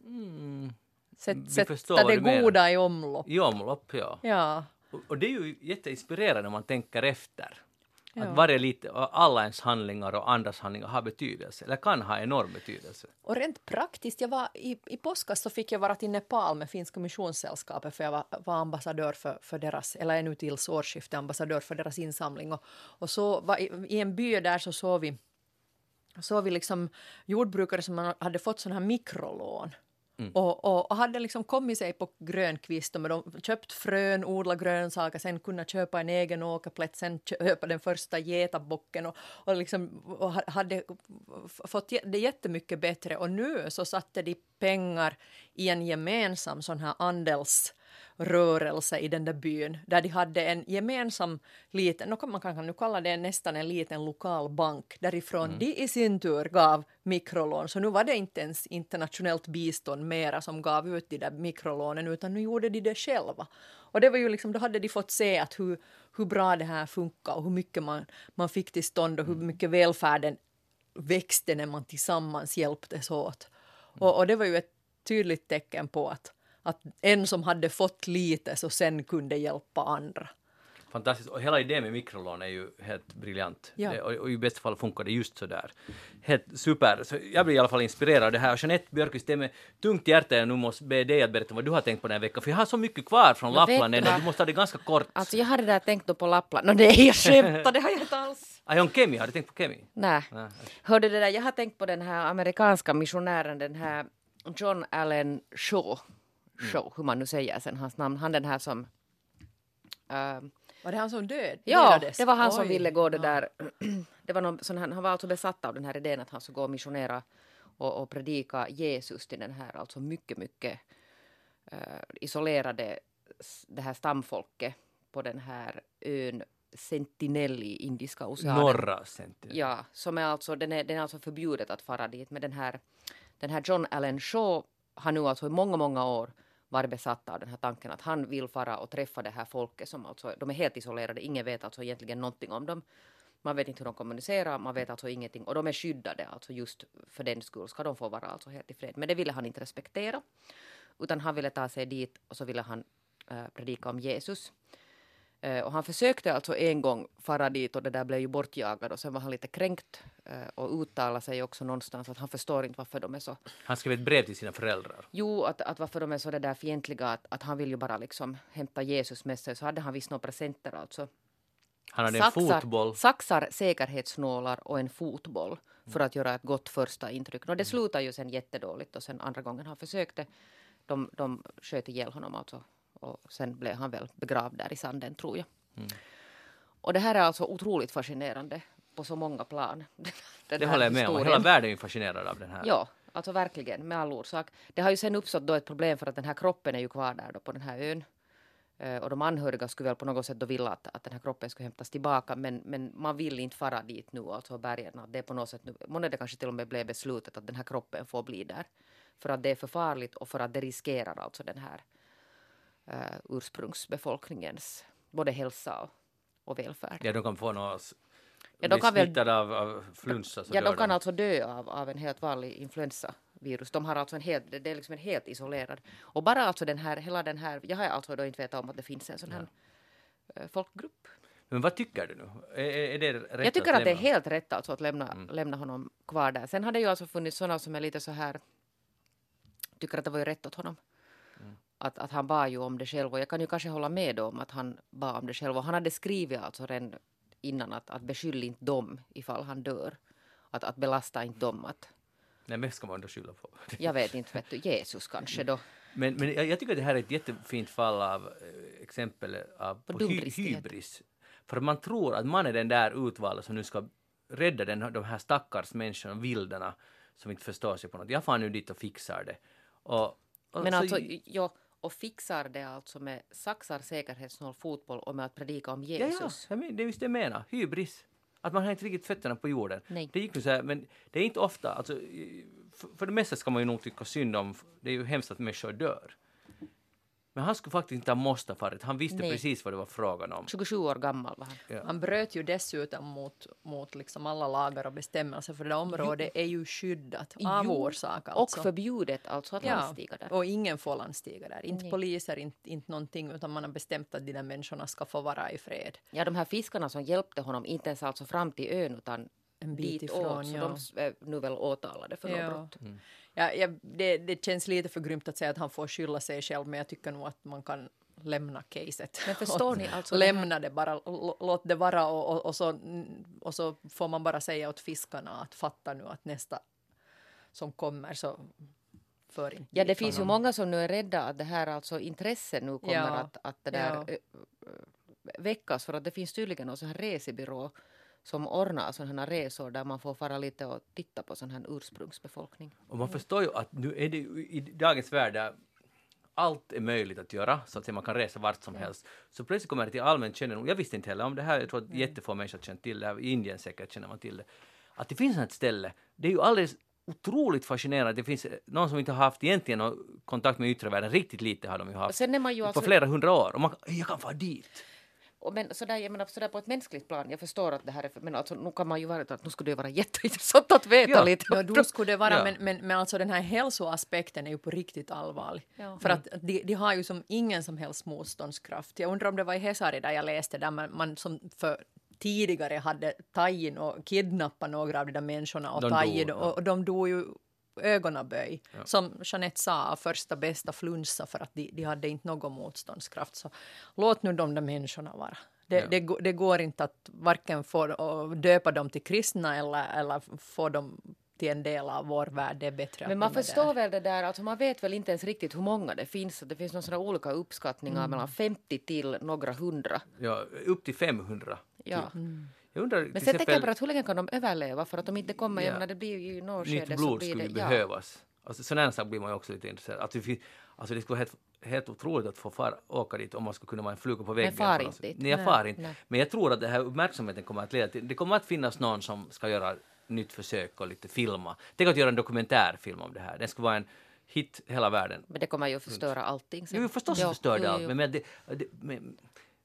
Mm. Sätt, sätta det du menar. goda i omlopp. I omlopp, ja. Ja. Och, och det är ju jätteinspirerande om man tänker efter. Ja. Att varje lite, alla ens handlingar och andras handlingar har betydelse, eller kan ha enorm betydelse. Och rent praktiskt, jag var i, i påskas så fick jag vara till Nepal med Finska missionssällskapet för jag var, var ambassadör för, för deras, eller ännu tills årsskiftet ambassadör för deras insamling. Och, och så var i, i en by där så såg vi, såg vi liksom jordbrukare som hade fått sådana här mikrolån. Mm. Och, och, och hade liksom kommit sig på grönkvist och med de köpt frön, odlat grönsaker, sen kunna köpa en egen åkerplätt, sen köpa den första getabocken och, och, liksom, och hade fått det jättemycket bättre. Och nu så satte de pengar i en gemensam sån här andels andelsrörelse i den där byn, där de hade en gemensam liten, man kan nu kalla det nästan en liten lokal bank, därifrån de i sin tur gav mikrolån. Så nu var det inte ens internationellt bistånd mera som gav ut de där mikrolånen, utan nu gjorde de det själva. Och det var ju liksom, då hade de fått se att hur, hur bra det här funkar och hur mycket man, man fick till stånd och hur mycket välfärden växte när man tillsammans hjälptes åt. Och, och det var ju ett tydligt tecken på att, att en som hade fått lite så sen kunde hjälpa andra. Fantastiskt. Och hela idén med mikrolån är ju helt briljant. Ja. Det, och, och i bästa fall funkar det just så där. Helt super. Så jag blir i alla fall inspirerad av det här. Och Jeanette Björkqvist, det är med tungt hjärta jag nu måste be dig att berätta vad du har tänkt på den här veckan. För jag har så mycket kvar från Jag Lappland ännu. Du måste ha det ganska kort. Alltså jag hade där tänkt då på Lappland. No, nej, jag skämtar, det har jag inte alls. [laughs] Om Kemi, har du tänkt på Kemi? Nej. Nej. Hörde det där, jag har tänkt på den här amerikanska missionären, den här John Allen Shaw. Shaw, hur man nu säger sen hans namn. Han den här som... eh, Var det han som död? Ja, dödades? det var han som Oj. ville gå det Ja. där. [clears throat] Det var någon, sån här, han var alltså besatt av den här idén att han skulle gå och missionera och, och predika Jesus till den här alltså mycket, mycket eh, isolerade det här stamfolket på den här ön Sentinel i Indiska oceanen. Norra Sentinel. Ja, som är alltså, den är, den är alltså förbjudet att fara dit. Men den här, den här John Allen Shaw har nu alltså i många, många år var besatta av den här tanken att han vill fara och träffa det här folket som alltså, de är helt isolerade. Ingen vet alltså egentligen någonting om dem. Man vet inte hur de kommunicerar, man vet alltså ingenting. Och de är skyddade, alltså just för den skull ska de få vara alltså helt i fred. Men det ville han inte respektera. Utan han ville ta sig dit och så ville han äh, predika om Jesus. Eh, och han försökte alltså en gång fara dit och det där blev ju bortjagad och sen var han lite kränkt eh, och uttalade sig också någonstans att han förstår inte varför de är så Han skrev ett brev till sina föräldrar. Jo, att, att varför de är så det där fientliga att, att han vill ju bara liksom hämta Jesus med sig. Så hade han visst några presenter alltså. Han hade en fotboll. saxar, säkerhetsnålar och en fotboll för att göra ett gott första intryck. Och det slutar ju sen jättedåligt och sen andra gången han försökte, de, de sköt ihjäl honom alltså. Och sen blev han väl begravd där i sanden tror jag. Och det här är alltså otroligt fascinerande på så många plan. [laughs] Det håller jag med om. historien. Hela världen är fascinerad av den här. Ja, alltså verkligen med all orsak. Det har ju sen uppstått då ett problem för att den här kroppen är ju kvar där då på den här ön. Eh, och de anhöriga skulle väl på något sätt då vilja att, att den här kroppen skulle hämtas tillbaka men, men man vill inte fara dit nu, alltså bergen. Att det är på något sätt nu, månne det kanske till och med blev beslutet att den här kroppen får bli där. För att det är för farligt och för att det riskerar alltså den här eh, ursprungsbefolkningens både hälsa och, och välfärd. Ja, de kan få något... Ja, de kan väl- av, av flunsa Ja, de kan alltså dö av, av en helt vanlig influensavirus. De har alltså en helt, det är liksom en helt isolerad. Och bara alltså den här, hela den här, jag har alltså då inte vetat om att det finns en sån här eh, folkgrupp. Men vad tycker du nu? Är, är det rätt jag tycker att, det är helt rätt alltså att lämna, lämna honom kvar där. Sen har det ju alltså funnits sådana som är lite så här, tycker att det var ju rätt åt honom. Att, att han bad ju om det själv och jag kan ju kanske hålla med om att han bad om det själv. Och han hade skrivit alltså redan innan att, att beskyll inte dem ifall han dör. Att, att belasta inte dem. Att, Nej, men ska man då skylla på? jag vet inte, vet du, Jesus kanske då. Men, men jag, jag tycker att det här är ett jättefint fall av eh, exempel av På på hy, hybris. För man tror att man är den där utvalda som nu ska rädda den, de här stackars människorna, vildarna, som inte förstår sig på något. Jag far nu dit och fixar det. Och, och Men så- alltså, ja, och fixar det alltså med saxar, säkerhetsnål, fotboll och med att predika om Ja, ja, Jesus. jag men, det är visst det jag menar. Hybris. Att man har inte riktigt fötterna på jorden. Nej. Det gick nu så här, men det är inte ofta, alltså, för, för det mesta ska man ju nog tycka synd om, det är ju hemskt att människor dör. Men han skulle faktiskt inte ha måste farit. Han visste Nej. precis vad det var frågan om. 27 år gammal var han. Ja. Han bröt ju dessutom mot, mot liksom alla lagar och bestämmelser för det området är ju skyddat av Jo, orsak. Alltså. Och förbjudet alltså att Ja, landstiga där. och ingen får landstiga där. Inte Nej. poliser, inte, inte någonting, utan man har bestämt att de där människorna ska få vara i fred. Ja, de här fiskarna som hjälpte honom, inte ens alltså fram till ön utan En bit dit ifrån, åt, så ja. de är nu väl åtalade för Ja. något brott. Mm. Ja, ja, det, det känns lite för grymt att säga att han får skylla sig själv, men jag tycker nog att man kan lämna caset. Men förstår ni alltså Lämna det bara, låt det vara och, och, och, så, och så får man bara säga åt fiskarna att fatta nu att nästa som kommer så för inte Ja, det finns ju honom. många som nu är rädda att det här alltså intresset nu kommer Ja. att, att det där Ja. ö, ö, väckas för att det finns tydligen någon sån här resebyrå som ordnar sådana resor där man får fara lite och titta på sån här ursprungsbefolkning. Och man förstår ju att nu är det ju i dagens värld där allt är möjligt att göra, så att säga, man kan resa vart som helst. Så plötsligt kommer det till allmän kännedom, jag visste inte heller om det här, jag tror att jättefå människor känner till det, här. i Indien säkert känner man till det. Att det finns ett ställe, det är ju alldeles otroligt fascinerande. Det finns eh, någon som inte har haft egentligen någon kontakt med yttre världen, riktigt lite har de ju Och haft. sen är man ju På alltså, flera hundra år. Och man, jag kan fara dit. Och men sådär, jag menar, sådär på ett mänskligt plan, jag förstår att det här är, för- men alltså nu kan man ju vara att nu skulle det vara jätteintressant [laughs] att veta Ja. lite. Ja, då skulle det vara, Ja. men, men, men alltså den här hälsoaspekten är ju på riktigt allvarlig. Ja. För att de, de har ju som ingen som helst motståndskraft. Jag undrar om det var i Hesari där jag läste där man, man som för tidigare hade tagit och kidnappat några av de där människorna och De tagit dog, och, och de dog ju ögonaböj. Ja. Som Jeanette sa, första bästa flunsa för att de, de hade inte någon motståndskraft. Så låt nu de där människorna vara. Det, Ja. det, det går inte att varken få och döpa dem till kristna eller, eller få dem till en del av vår värld. Det är bättre Men man förstår där. väl det där, alltså man vet väl inte ens riktigt hur många det finns. Det finns några olika uppskattningar Mm. mellan 50 till några hundra. Ja, upp till 500. Ja. typ. Jag undrar Men sen tänker jag bara att hur länge kan de överleva? För att de inte kommer, Ja. jag menar det blir ju i något nytt skede så blod blir skulle det... ju behövas. Alltså, sån här sak blir man ju också lite intresserad Alltså, fin- alltså, det skulle vara helt, helt otroligt att få far, åka dit om man skulle kunna vara en fluga på väggen. far på något inte dit. Nej, jag far inte. nej. Men jag tror att det här uppmärksamheten kommer att leda till, det kommer att finnas någon som ska göra nytt försök och lite filma. Tänk att göra en dokumentärfilm om det här. Den skulle vara en hit hela världen. Men det kommer ju att förstöra allting. sen. Jo, förstås Jo, förstör det allt, men, men, det, det, men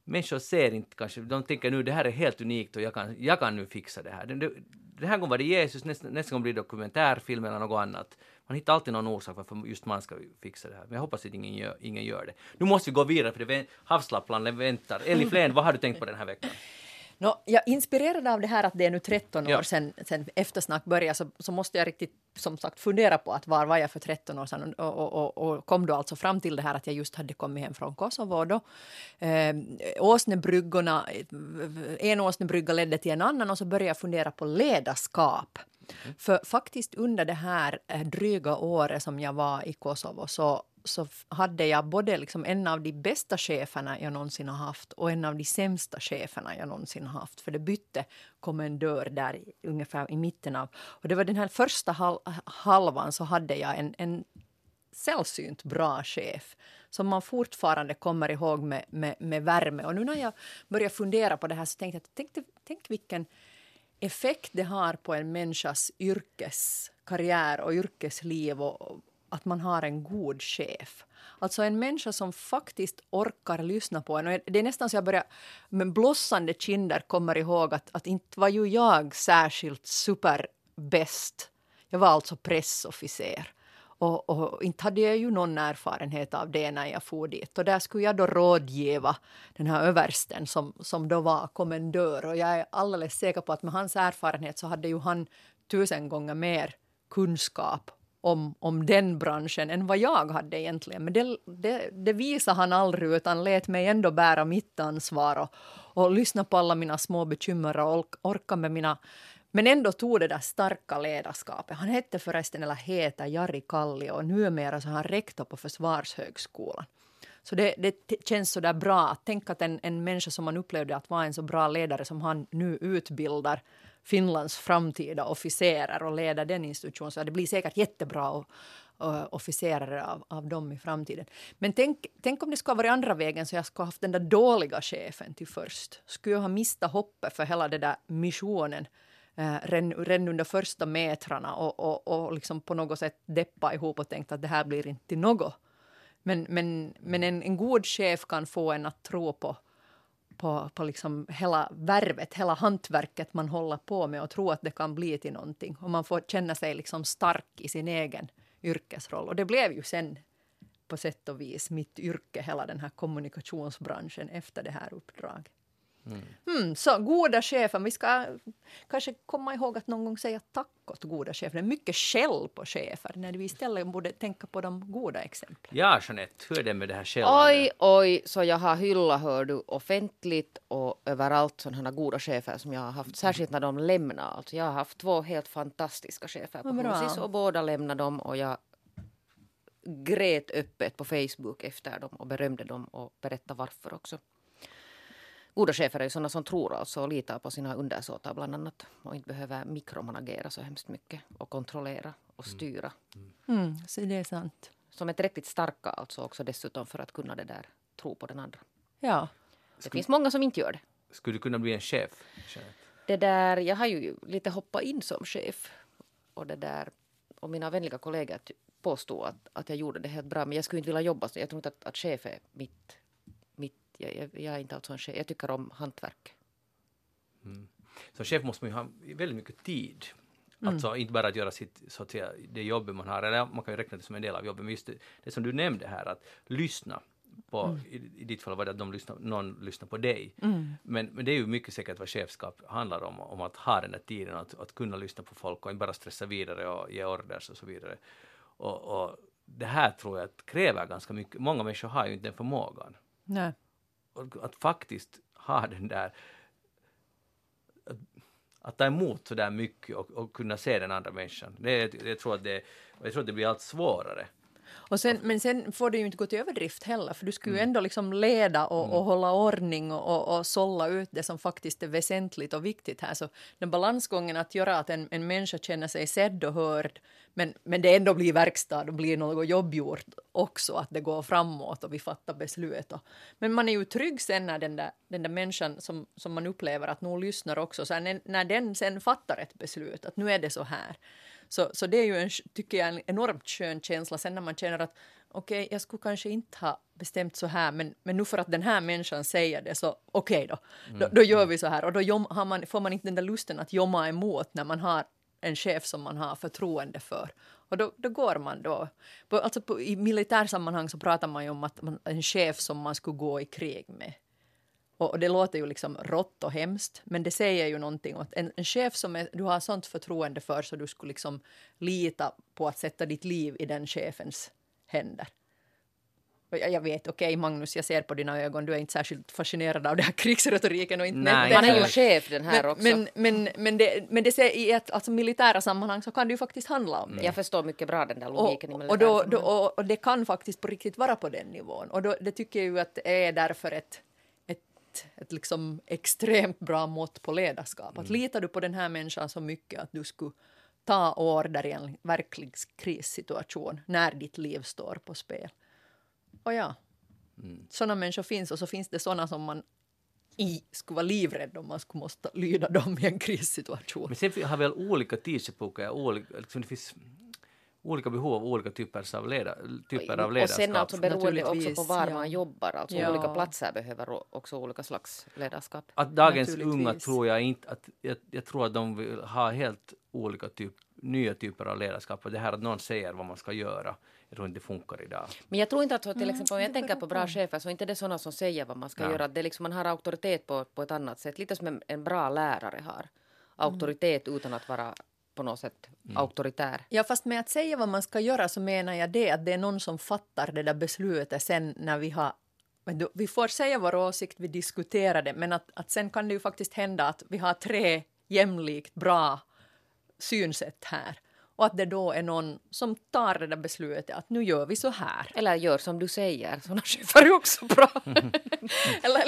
människor ser inte kanske, de tänker nu det här är helt unikt och jag kan, jag kan nu fixa det här. Det, det, den här gången var det Jesus, nästa, nästa gång blir det dokumentärfilm eller något annat. Man hittar alltid någon orsak varför just man ska fixa det här. Men jag hoppas att ingen gör, ingen gör det. Nu måste vi gå vidare för det vä- havslapplan väntar. Elin Flen, vad har du tänkt på den här veckan? Nå, jag inspirerad av det här att det är nu 13 år Ja. sedan, sedan eftersnack började så, så måste jag riktigt som sagt fundera på att var var jag för 13 år sedan och, och, och, och kom då alltså fram till det här att jag just hade kommit hem från Kosovo då. Eh, åsnebryggorna, en åsnebrygga ledde till en annan och så började jag fundera på ledarskap. För faktiskt under det här eh, dryga året som jag var i Kosovo så så hade jag både liksom en av de bästa cheferna jag någonsin har haft och en av de sämsta cheferna jag någonsin har haft. För det bytte kommendör där ungefär i mitten av... Och det var den här första hal, halvan så hade jag en, en sällsynt bra chef som man fortfarande kommer ihåg med, med, med värme. Och nu när jag börjar fundera på det här så tänkte jag tänk, tänk vilken effekt det har på en människas yrkeskarriär och yrkesliv och att man har en god chef. Alltså en människa som faktiskt orkar lyssna på en. Och det är nästan så jag börjar med blossande kinder kommer ihåg att, att inte var ju jag särskilt superbäst. Jag var alltså pressofficer. Och, och inte hade jag ju någon erfarenhet av det när jag for dit. Och där skulle jag då rådgiva den här översten som, som då var kommendör. Och jag är alldeles säker på att med hans erfarenhet så hade ju han tusen gånger mer kunskap om, om den branschen än vad jag hade egentligen. Men det, det, det visade han aldrig utan lät mig ändå bära mitt ansvar och, och lyssna på alla mina små bekymmer och orka med mina men ändå tog det där starka ledarskapet. Han hette förresten, eller heter, Jari Kallio och numera så är han rektor på Försvarshögskolan. Så det, det känns så där bra Tänk att en, en människa som man upplevde att var en så bra ledare som han nu utbildar Finlands framtida officerer och leda den institutionen. Så det blir säkert jättebra och, eh, och officerare av, av dem i framtiden. Men tänk, tänk om det skulle ha varit andra vägen så jag skulle ha haft den där dåliga chefen till först. Skulle jag ha mistat hoppet för hela den där missionen eh, redan, under första metrarna och, och, och liksom på något sätt deppa ihop och tänkt att det här blir inte till något Men, men, men en, en god chef kan få en att tro på, på, på liksom hela värvet, hela hantverket man håller på med och tro att det kan bli till någonting. Och man får känna sig liksom stark i sin egen yrkesroll. Och det blev ju sen på sätt och vis mitt yrke, hela den här kommunikationsbranschen efter det här uppdraget. Mm. Mm, så goda chefer, vi ska kanske komma ihåg att någon gång säga tack åt goda chefer. Det är mycket skäll på chefer när vi istället borde tänka på de goda exemplen. Ja, Jeanette, hur är det med det här skällandet? Oj, oj, så jag har hyllat, hör du, offentligt och överallt sådana goda chefer som jag har haft, särskilt när de lämnar. Alltså jag har haft två helt fantastiska chefer på Husis och båda lämnade dem och jag grät öppet på Facebook efter dem och berömde dem och berättade varför också. Goda chefer är ju sådana som tror alltså och litar på sina undersåtar bland annat och inte behöver mikromanagera så hemskt mycket och kontrollera och mm. styra. Mm. Mm, så det är sant. Som är tillräckligt starka alltså också dessutom för att kunna det där tro på den andra. Ja. Det Skulle, finns många som inte gör det. Skulle du kunna bli en chef? Det där, jag har ju lite hoppat in som chef och det där och mina vänliga kollegor påstod att, att jag gjorde det helt bra men jag skulle inte vilja jobba så. Jag tror inte att, att chef är mitt jag, jag, jag, är inte alltså en chef. Jag tycker om hantverk. Mm. Som chef måste man ju ha väldigt mycket tid. Mm. Alltså inte bara att göra sitt, så att säga, det jobbet man har, eller man kan ju räkna det som en del av jobbet, men just det, det som du nämnde här, att lyssna. På, mm. i, I ditt fall var det att de lyssnar, någon lyssnar på dig. Mm. Men, men det är ju mycket säkert vad chefskap handlar om, om att ha den här tiden, att, att kunna lyssna på folk och inte bara stressa vidare och ge orders och så vidare. Och, och det här tror jag att kräver ganska mycket, många människor har ju inte den förmågan. Nej att faktiskt ha den där att, att ta emot så där mycket och, och, kunna se den andra människan. Det, jag, tror att det, jag tror att det blir allt svårare. Och sen, men sen får det ju inte gå till överdrift heller, för du skulle ju mm. ändå liksom leda och, och mm. hålla ordning och, och, och sålla ut det som faktiskt är väsentligt och viktigt här. Så den balansgången att göra att en, en människa känner sig sedd och hörd, men, men det ändå blir verkstad och blir något jobb gjort också, att det går framåt och vi fattar beslut. Och, men man är ju trygg sen när den där, den där människan som, som man upplever att nog lyssnar också, så när, när den sen fattar ett beslut, att nu är det så här. Så, så det är ju en, tycker jag, en enormt skön känsla sen när man känner att okej, okay, jag skulle kanske inte ha bestämt så här, men, men nu för att den här människan säger det så okej okay då, mm. då, då, gör vi så här och då jom, man, får man inte den där lusten att jomma emot när man har en chef som man har förtroende för. Och då, då går man då. På, alltså på, I militärsammanhang så pratar man ju om att man, en chef som man skulle gå i krig med. Och, det låter ju liksom rått och hemskt, men det säger ju någonting. Att en, en chef som är, du har sånt förtroende för så du skulle liksom lita på att sätta ditt liv i den chefens händer. Jag, jag vet, okej okay, Magnus, jag ser på dina ögon, du är inte särskilt fascinerad av den här [laughs] krigsretoriken och inte Nej, Han är ju chef den här men, också. Men, men, men, det, men det ser, i ett alltså, militära sammanhang så kan det ju faktiskt handla om det. Jag förstår mycket bra den där logiken och, i och, då, då, och, och, det kan faktiskt på riktigt vara på den nivån. Och då, det tycker jag ju att det är därför ett ett, liksom extremt bra mått på ledarskap. Mm. Att litar du på den här människan så mycket att du skulle ta order i en verklig krissituation när ditt liv står på spel. Och ja, mm. sådana människor finns och så finns det sådana som man i, skulle vara livrädd om man skulle måste lyda dem i en krissituation. Men sen har vi väl olika tidsepoker, olika, liksom det finns olika behov av olika typer av, leda, typer av ledarskap. Och sen alltså beroende också på var ja. man jobbar, alltså ja. olika platser behöver också olika slags ledarskap. Att dagens unga tror jag inte att, jag, jag, tror att de vill ha helt olika typ, nya typer av ledarskap och det här att någon säger vad man ska göra jag tror inte det funkar idag. Men jag tror inte att till mm, exempel om jag tänker på bra chefer så är inte det sådana som säger vad man ska ja. göra. Det är liksom, man har auktoritet på, på ett annat sätt. Lite som en, en bra lärare har. Auktoritet mm. utan att vara på något sätt mm. auktoritär. Ja, fast med att säga vad man ska göra så menar jag det att det är någon som fattar det där beslutet sen när vi har vi får säga vår åsikt, vi diskuterar det, men att, att sen kan det ju faktiskt hända att vi har tre jämlikt bra synsätt här. Och att det då är någon som tar det där beslutet att nu gör vi så här. Eller gör som du säger, sådana chefer är också bra. [laughs] Eller,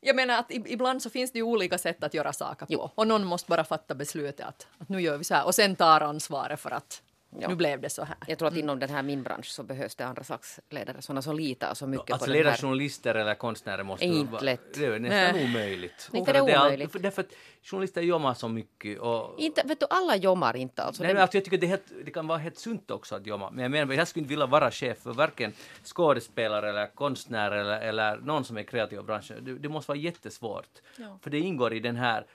jag menar att ibland så finns det ju olika sätt att göra saker på. Jo. Och någon måste bara fatta beslutet att, att nu gör vi så här och sen tar ansvaret för att Ja. Nu blev det så här. Jag tror att inom den här min bransch så behövs det andra slags ledare, sådana som litar så mycket Alltså på den här. ledarjournalister eller konstnärer måste Är inte vara- lätt. Det är nästan Nej. omöjligt. Inte det att all- omöjligt. För därför att journalister jobbar så mycket och Inte, vet du, alla jommar inte alltså. Nej, Det- men alltså, jag tycker det, är helt, det kan vara helt sunt också att jobba. Men jag menar, jag skulle inte vilja vara chef för varken skådespelare eller konstnär eller, eller någon som är kreativ i branschen. Det, det måste vara jättesvårt. Ja. För det ingår i den här,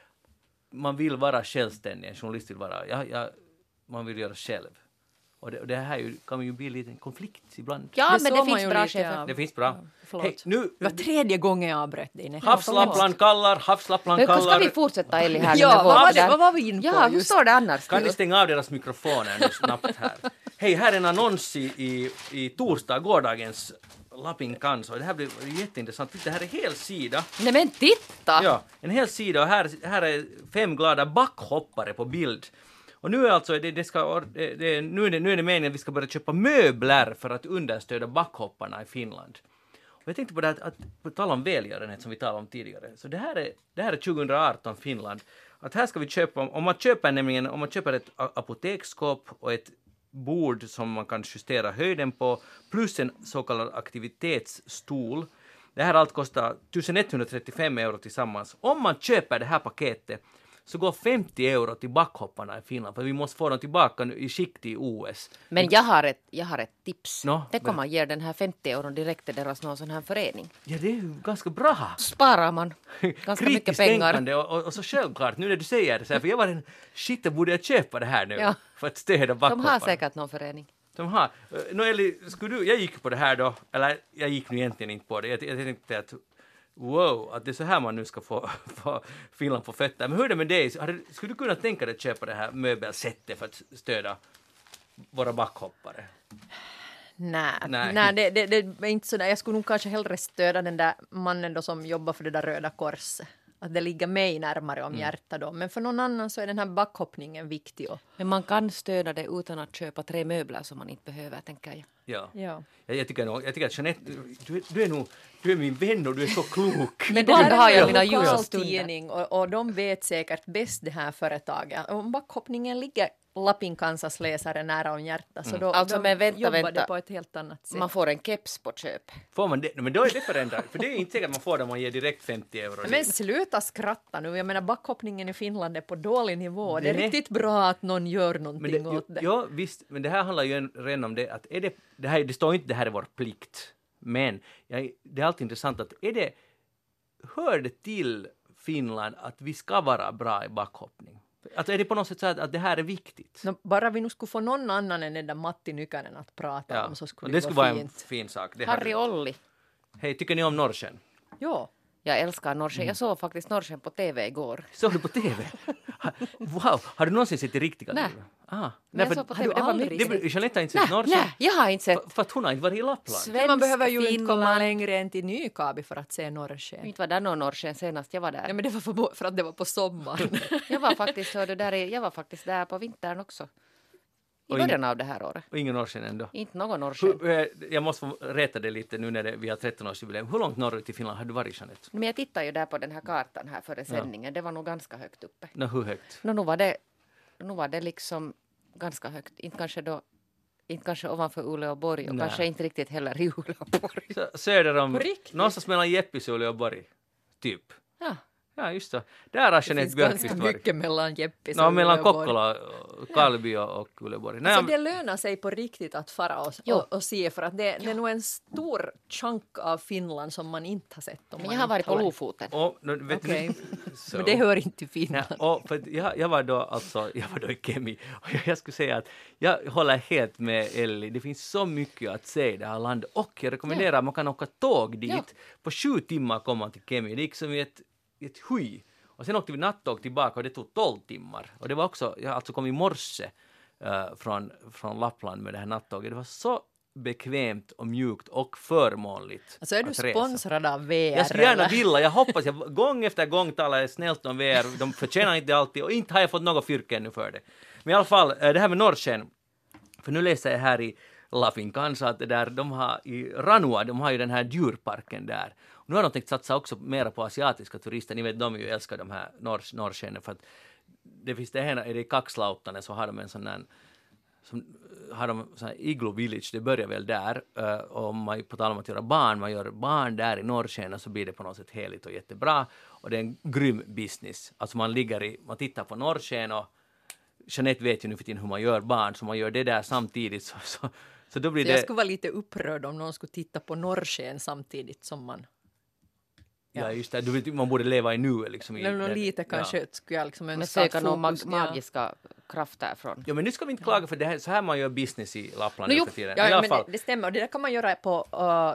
man vill vara självständig, en journalist vill vara, ja, ja, man vill göra själv. Och det, och det här kan ju bli en liten konflikt ibland. ja, Det men det finns bra lite chefer. Det finns bra. Förlåt. Hej, nu, Det var tredje gången jag avbröt dig. Nej, havslapplan kallar, havslapplan Men ska kallar. vi fortsätta Ellie här [laughs] Ja, vad var det- vad var vi inne på Ja, hur står det annars? Kan ni stänga av deras mikrofoner nu snabbt här? Hej, här är en annons i, i, i torsdag, gårdagens Lappin Kanso. Det här blir jätteintressant. Titta, här är hel sida. Nej men titta! Ja, en hel sida och här, här är fem glada backhoppare på bild. Och nu är alltså, det, det ska, det, nu, är det, nu är det meningen att vi ska börja köpa möbler för att understödja backhopparna i Finland. Och jag tänkte på det här, att, att på tal om välgörenhet som vi talade om tidigare, så det här är, det här är 2018 Finland. Att här ska vi köpa, om man köper nämligen, om man köper ett apoteksskåp och ett bord som man kan justera höjden på, plus en så kallad aktivitetsstol. Det här allt kostar 1135 euro tillsammans. Om man köper det här paketet så går 50 euro till backhopparna i Finland, för vi måste få dem tillbaka nu i skick till OS. Men jag har ett, jag har ett tips. Nå, Tänk om man ger den här 50 euron direkt till deras någon sån här förening. Ja, det är ju ganska bra. Sparar man [laughs] ganska mycket pengar. och, och, och så självklart, nu när du säger det så här, för jag var en shit, borde jag köpa det här nu Ja. för att stödja De backhopparna? har säkert någon förening. De har. Eh, Nå Eli, skulle du, jag gick på det här då, eller jag gick nu egentligen inte på det, jag, jag tänkte att wow, att det är så här man nu ska få, [laughs] få Finland på fötter. Men hur är det med dig, skulle du kunna tänka dig att köpa det här möbelsättet för att stödja våra backhoppare? Nej, Nej. Nej. det, det, det är inte sådär. Jag skulle nog kanske hellre stödja den där mannen då som jobbar för det där Röda Korset. Att det ligger mig närmare om hjärtat då. Men för någon annan så är den här backhoppningen viktig. Och, Men man kan stödja det utan att köpa tre möbler som man inte behöver, tänker jag. Ja. ja. Jag, jag, tycker nog, jag tycker att Jeanette, du, är- du är nog, du är min vän och du är så klok. Men ibland har jag mina julstunder. tidning och, och de vet säkert bäst det här företaget. Om backhoppningen ligger Lapin Kansas läsare nära om hjärtat så då, Alltså, men vänta, vänta. på ett helt annat sätt. Man får en keps på köp. Får man det? Men då är det förändrat, för det är inte säkert att man får det om man ger direkt 50 euro. Men sluta skratta nu. Jag menar backhoppningen i Finland är på dålig nivå. Det är Nej. riktigt bra att någon gör Men någonting det, åt det. ja, visst, men det här handlar ju en- redan om det att är det, det, här, det står inte det här är vår plikt, men jag, det är alltid intressant att är det, hör det till Finland att vi ska vara bra i backhoppning? Att är det på något sätt så att, att det här är viktigt? Nå, bara vi nu skulle få någon annan än den där Matti Nykänen att prata om så skulle det det, skulle vara vara en fint. fin sak. Det Harry hade- Olli. Hej, tycker ni om Norrsken? Ja. Jag älskar Norrsken. Mm. Jag såg faktiskt Norrsken på TV igår. Såg du på TV? [laughs] Ha- Wow, har du någonsin sett det riktiga Nej. Ah, nej, jag såg på har TV, du det var aldrig- det- Jeanette har inte sett Nej, Norrsken? nej, jag har inte sett. För, för att hon har inte varit i Lappland. Svensk Man behöver ju inte komma längre än till Nykabi för att se norrsken. Inte var där någon Norrsken senast jag var där. Ja, men det var för, för att det var på sommaren. Jag var faktiskt, hörde, där jag var faktiskt där på vintern också. I Och början av det här året. Och ingen Norrsken ändå. Inte någon Norrsken. Hur, eh, jag måste få rätta det lite nu när det, vi har 13-årsjubileum. Hur långt norrut i Finland har du varit, Jeanette? Men jag tittade ju där på den här kartan här före sändningen. Det var nog ganska högt uppe. Nå, hur högt? No, nu, var det, nu var det liksom ganska högt. Inte kanske då inte kanske ovanför Uleåborg och Nej. kanske inte riktigt heller i [laughs] Uleåborg. Söder om... Någonstans mellan Jeppisuoli och Borg. Typ. Ja. Ja, just det. Där har Det Jeanette finns ganska Björkqvist varit. mycket mellan Jeppis No, och mellan. Kokkola, Kalby och, och Uleåborg. Nej, Så det lönar sig på riktigt att fara och, Jo. och, och se för att det, det är nog en stor chunk av Finland som man inte har sett. Om Men jag har varit på Lofoten. och, Okej. du, [laughs] så. Men det hör inte till Finland. och för jag, jag var då alltså, jag var då i Kemi och jag, jag skulle säga att jag håller helt med Ellie. Det finns så mycket att se i det här landet och jag rekommenderar att man kan åka tåg dit. Ja. På sju timmar kom man till Kemi. Det gick som i ett, ett sky. Och sen åkte vi nattåg tillbaka och det tog 12 timmar. Och det var också, jag alltså kom i morse eh, från, från Lappland med det här nattåget. Det var så bekvämt och mjukt och förmånligt Alltså är du sponsrad av VR? Jag skulle gärna eller? vilja, jag hoppas, jag, gång efter gång talar jag snällt om VR, de förtjänar inte alltid och inte har jag fått något fyrke ännu för det. Men i alla fall, eh, det här med Norrsken, för nu läser jag här i Lafin Kansa att där, de har i Ranua, de har ju den här djurparken där. Nu har de tänkt satsa också mera på asiatiska turister, ni vet de ju älskar de här norrs, norrskenen för att det finns det ena, är det i Kaxlautanen så har de en sån där som eh, har de så här Iglo Village, det börjar väl där. Uh, och man, på tal om att göra barn, man gör barn där i norrsken så blir det på något sätt heligt och jättebra. Och det är en grym business. Alltså man ligger i, man tittar på norrsken och Jeanette vet ju nu för tiden hur man gör barn, så man gör det där samtidigt [laughs] så, så, så då blir Så det... jag skulle vara lite upprörd om någon skulle titta på norrsken samtidigt som man... Ja, just det. Du vet, man borde leva i nuet liksom. I, Eller någon det- lite ja. kanske skulle jag liksom önska att söka någon mag fokus- ja. magiska krafter från. Ja, men nu ska vi inte klaga för det här, så här man gör business i Lappland No, nu jo. tiden. Ja, I alla men fall. det, det stämmer. Och det där kan man göra på,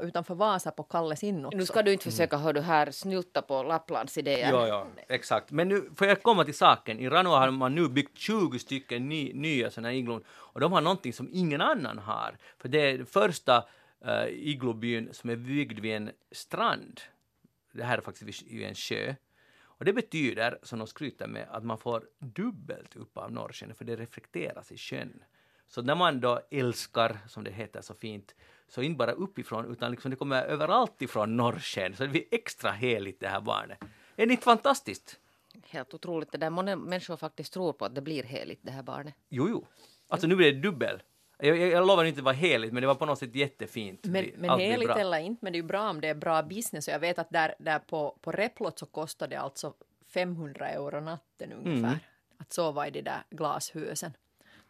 uh, utanför Vasa på Kalles inn också. Nu ska du inte försöka, hör du här, snylta på Lapplands idéer. Ja, ja, exakt. Men nu får jag komma till saken. I Ranua har man nu byggt 20 stycken ny, nya sådana här iglon och de har någonting som ingen annan har. För det är den första uh, iglobyn som är byggd vid en strand. Det här är faktiskt vid, en sjö. Och det betyder, som de skryter med, att man får dubbelt upp av norrskenet för det reflekteras i sjön. Så när man då älskar, som det heter så fint, så inte bara uppifrån utan liksom det kommer överallt ifrån norrsken. Så det blir extra heligt det här barnet. Är det inte fantastiskt? Helt otroligt. Det där många människor faktiskt tror på att det blir heligt, det här barnet. Jo, jo. Alltså nu blir det dubbel. Jag, jag, jag lovar inte att det var heligt, men det var på något sätt jättefint. Men, Det- men heligt eller inte, men det är ju bra om det är bra business. Och jag vet att där, där på, på Replot så kostar det alltså 500 euro natten ungefär. Mm. Att sova i de där glashusen.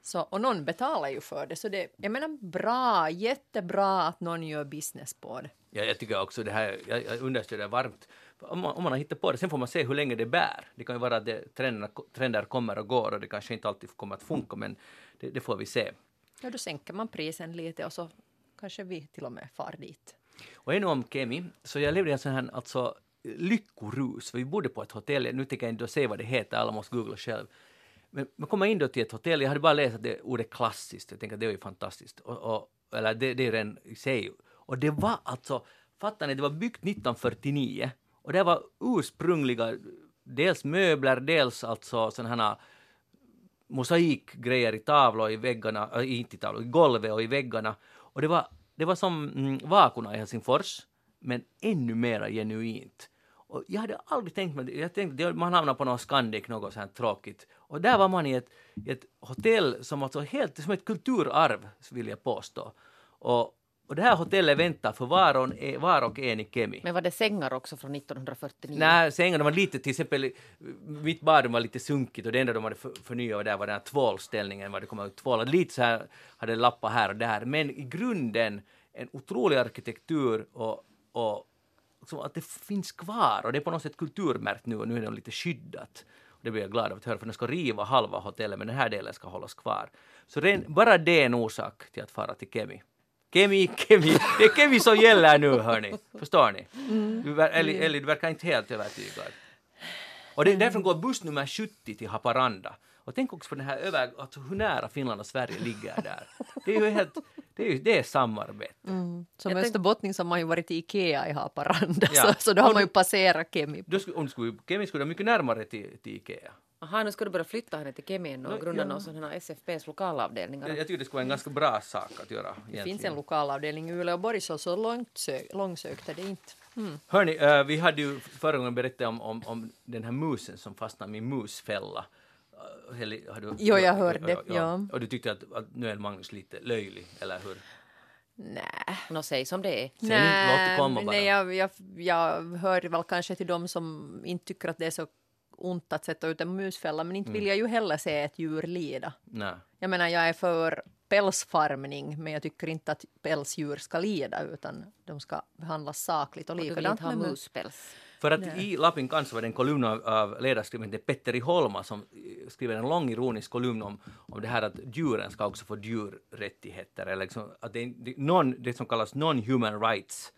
Så, och någon betalar ju för det. Så det, jag menar bra, jättebra att någon gör business på det. Ja, jag tycker också det här, jag, jag understöder varmt. Om man, om man har hittat på det, sen får man se hur länge det bär. Det kan ju vara att det, trenderna, trender kommer och går och det kanske inte alltid kommer att funka, men det, det får vi se. Ja, då sänker man prisen lite och så kanske vi till och med far dit. Och ännu om Kemi, så jag levde i en sån här alltså, lyckorus. Vi bodde på ett hotell, nu tänker jag inte säga vad det heter, alla måste googla själv. Men man kommer in då till ett hotell, jag hade bara läst det ordet klassiskt, jag tänker att det är ju fantastiskt. Och, och, eller det, det är den i sig. Och det var alltså, fattar ni, det var byggt 1949 och det var ursprungliga, dels möbler, dels alltså sådana här mosaikgrejer i tavlor i väggarna, äh, inte i tavlor, i golvet och i väggarna. Och det var, det var som mm, Vakuna i Helsingfors, men ännu mera genuint. Och jag hade aldrig tänkt mig, jag tänkte man hamnar på någon Scandic, något sånt här tråkigt. Och där var man i ett, ett hotell som alltså helt, som ett kulturarv, vill jag påstå. Och, och det här hotellet väntar för var och, en- var och en i Kemi. Men var det sängar också från 1949? Nej, sängarna var lite, till exempel, mitt badrum var lite sunkigt och det enda de hade för, förnyat var där var den här tvålställningen, var det kom ut tvålar. Lite så här hade lappat här och där, men i grunden en otrolig arkitektur och, och att det finns kvar och det är på något sätt kulturmärkt nu och nu är det lite skyddat. Och det blir jag glad av att höra för de ska riva halva hotellet men den här delen ska hållas kvar. Så ren, bara det är en orsak till att fara till Kemi. Kemi, Kemi, det är Kemi som gäller nu hörni. [laughs] Förstår ni? Du, ver- Eli, Eli, du verkar inte helt övertygad. Och det, därifrån går buss nummer 70 till Haparanda. Och tänk också på den här över, alltså hur nära Finland och Sverige ligger där. Det är ju helt, det är, ju, det är samarbete. Som Jag tänk- österbottning så har man ju varit i Ikea i Haparanda, Ja. så, så då har man ju du- passerat Kemi. Då skulle, om du skulle, Kemi skulle vara mycket närmare till, till Ikea. Aha, nu ska du börja flytta henne till Kemi och No, grunda ja. någon sån här SFPs lokalavdelningar. Jag, jag tycker det skulle vara en ganska bra sak att göra. Det finns en lokalavdelning i Uleåborg, så så långt sö- långsökt är det inte. Mm. Hörni, eh, vi hade ju förra gången berättat om, om, om den här musen som fastnade i min musfälla. Eh, Heli, har du, Jo, jag hörde, ja. Och du tyckte att, att nu är Magnus lite löjlig, eller hur? Nej. Nå, säg som det är. Säg, låt det komma men bara. nej, jag, jag, jag hör väl kanske till dem som inte tycker att det är så ont att sätta ut en musfälla, men inte Mm. vill jag ju heller se ett djur lida. Nej. Jag menar, jag är för pälsfarmning, men jag tycker inte att pälsdjur ska lida, utan de ska behandlas sakligt och likadant med mus. muspäls. För att i Lapin kanske var det en kolumn av, av ledarskribenten Petteri Holma som skriver en lång ironisk kolumn om, om det här att djuren ska också få djurrättigheter, eller liksom att det, non, det som kallas non-human rights.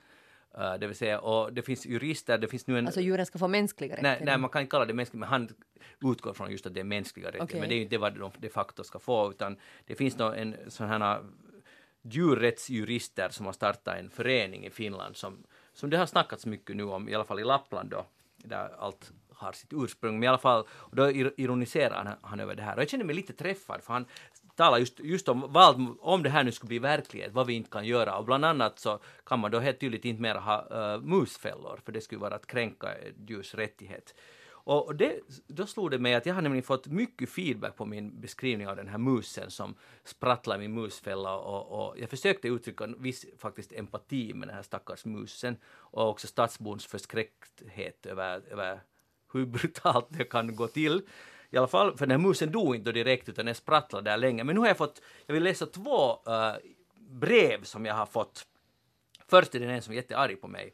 Uh, det vill säga, och det finns jurister, det finns nu en... Alltså djuren ska få mänskliga nej, rättigheter. nej, man kan inte kalla det mänskligt, men han utgår från just att det är mänskliga rättigheter, Okej. men det är ju inte vad de de facto ska få, utan det finns då en sån här djurrättsjurister som har startat en förening i Finland som, som det har snackats mycket nu om, i alla fall i Lappland då, där allt har sitt ursprung. Men i alla fall, och då ir- ironiserar han, han över det här. Och jag känner mig lite träffad, för han talar just, just om vad, om det här nu skulle bli verklighet, vad vi inte kan göra. Och bland annat så kan man då helt tydligt inte mer ha uh, musfällor, för det skulle vara att kränka djurs rättighet. Och det, då slog det mig att jag har nämligen fått mycket feedback på min beskrivning av den här musen som sprattlar i min musfälla och, och jag försökte uttrycka en viss faktiskt empati med den här stackars musen och också stadsbons förskräckthet över, över hur brutalt det kan gå till. I alla fall, för den här musen dog inte direkt utan den sprattlade där länge. Men nu har jag fått, jag vill läsa två uh, brev som jag har fått. Först är det en som är jättearg på mig.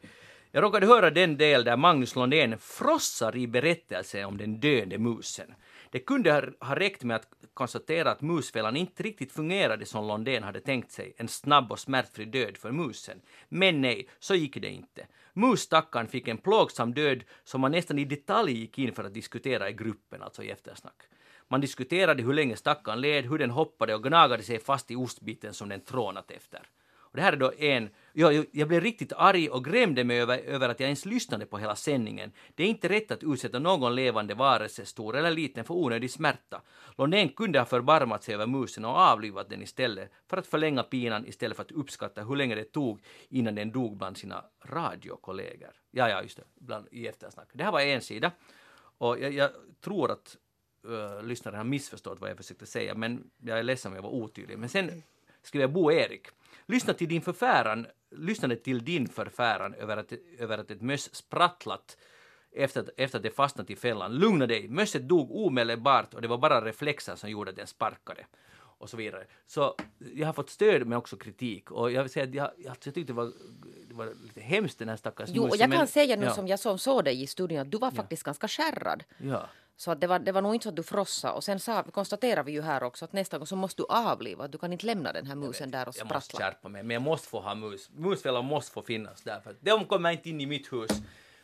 Jag råkade höra den del där Magnus Lundén frossar i berättelsen om den döende musen. Det kunde ha räckt med att konstatera att musfällan inte riktigt fungerade som Lundén hade tänkt sig, en snabb och smärtfri död för musen. Men nej, så gick det inte. Musstackan fick en plågsam död som man nästan i detalj gick in för att diskutera i gruppen, alltså i eftersnack. Man diskuterade hur länge stackan led, hur den hoppade och gnagade sig fast i ostbiten som den trånat efter. Och det här är då en, jag, jag blev riktigt arg och grämde mig över, över att jag ens lyssnade på hela sändningen. Det är inte rätt att utsätta någon levande varelse, stor eller liten, för onödig smärta. Lonen kunde ha förbarmat sig över musen och avlivat den istället för att förlänga pinan istället för att uppskatta hur länge det tog innan den dog bland sina radiokollegor. Ja, ja, just det, bland, i eftersnack. Det här var en sida. Och jag, jag tror att uh, lyssnaren har missförstått vad jag försökte säga, men jag är ledsen om jag var otydlig. Men sen skriver Bo Erik. Lyssna till din förfäran, lyssnade till din förfäran över att, över att ett möss sprattlat efter, efter att det fastnat i fällan. Lugna dig, mösset dog omedelbart och det var bara reflexen som gjorde att den sparkade. Och så vidare. Så jag har fått stöd men också kritik. Och jag vill säga att jag, jag tyckte det var, det var lite hemskt den här stackars Jo, och jag kan men- säga nu ja, som jag som såg dig i studion att du var faktiskt ganska skärrad. Ja. Så att det, var, det var nog inte så att du frossade. Och sen sa, konstaterar vi ju här också att nästa gång så måste du avliva. Du kan inte lämna den här musen där och Jag måste sprattla. skärpa mig, men jag måste få ha mus. Musfällan måste få finnas där, för de kommer inte in i mitt hus.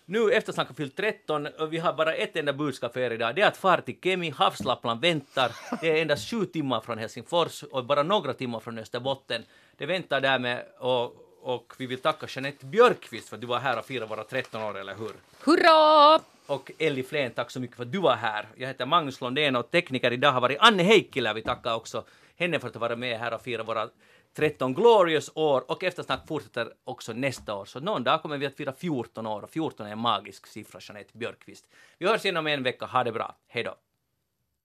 Nu eftersnack har fyllt 13 och vi har bara ett enda budskap för er idag. Det är att fara till Kemi, havslapplan väntar. Det är endast sju timmar från Helsingfors och bara några timmar från Österbotten. Det väntar där med och, och vi vill tacka Jeanette Björkqvist för att du var här och firade våra 13 år, eller hur? Hurra! Och Elli Flen, tack så mycket för att du var här. Jag heter Magnus Londén och tekniker idag har varit Anne Heikkilä. Vi tackar också henne för att vara med här och fira våra 13 glorious år och eftersnack fortsätter också nästa år. Så någon dag kommer vi att fira 14 år och 14 är en magisk siffra, Jeanette Björkqvist. Vi hörs igen om en vecka. Ha det bra. Hej då.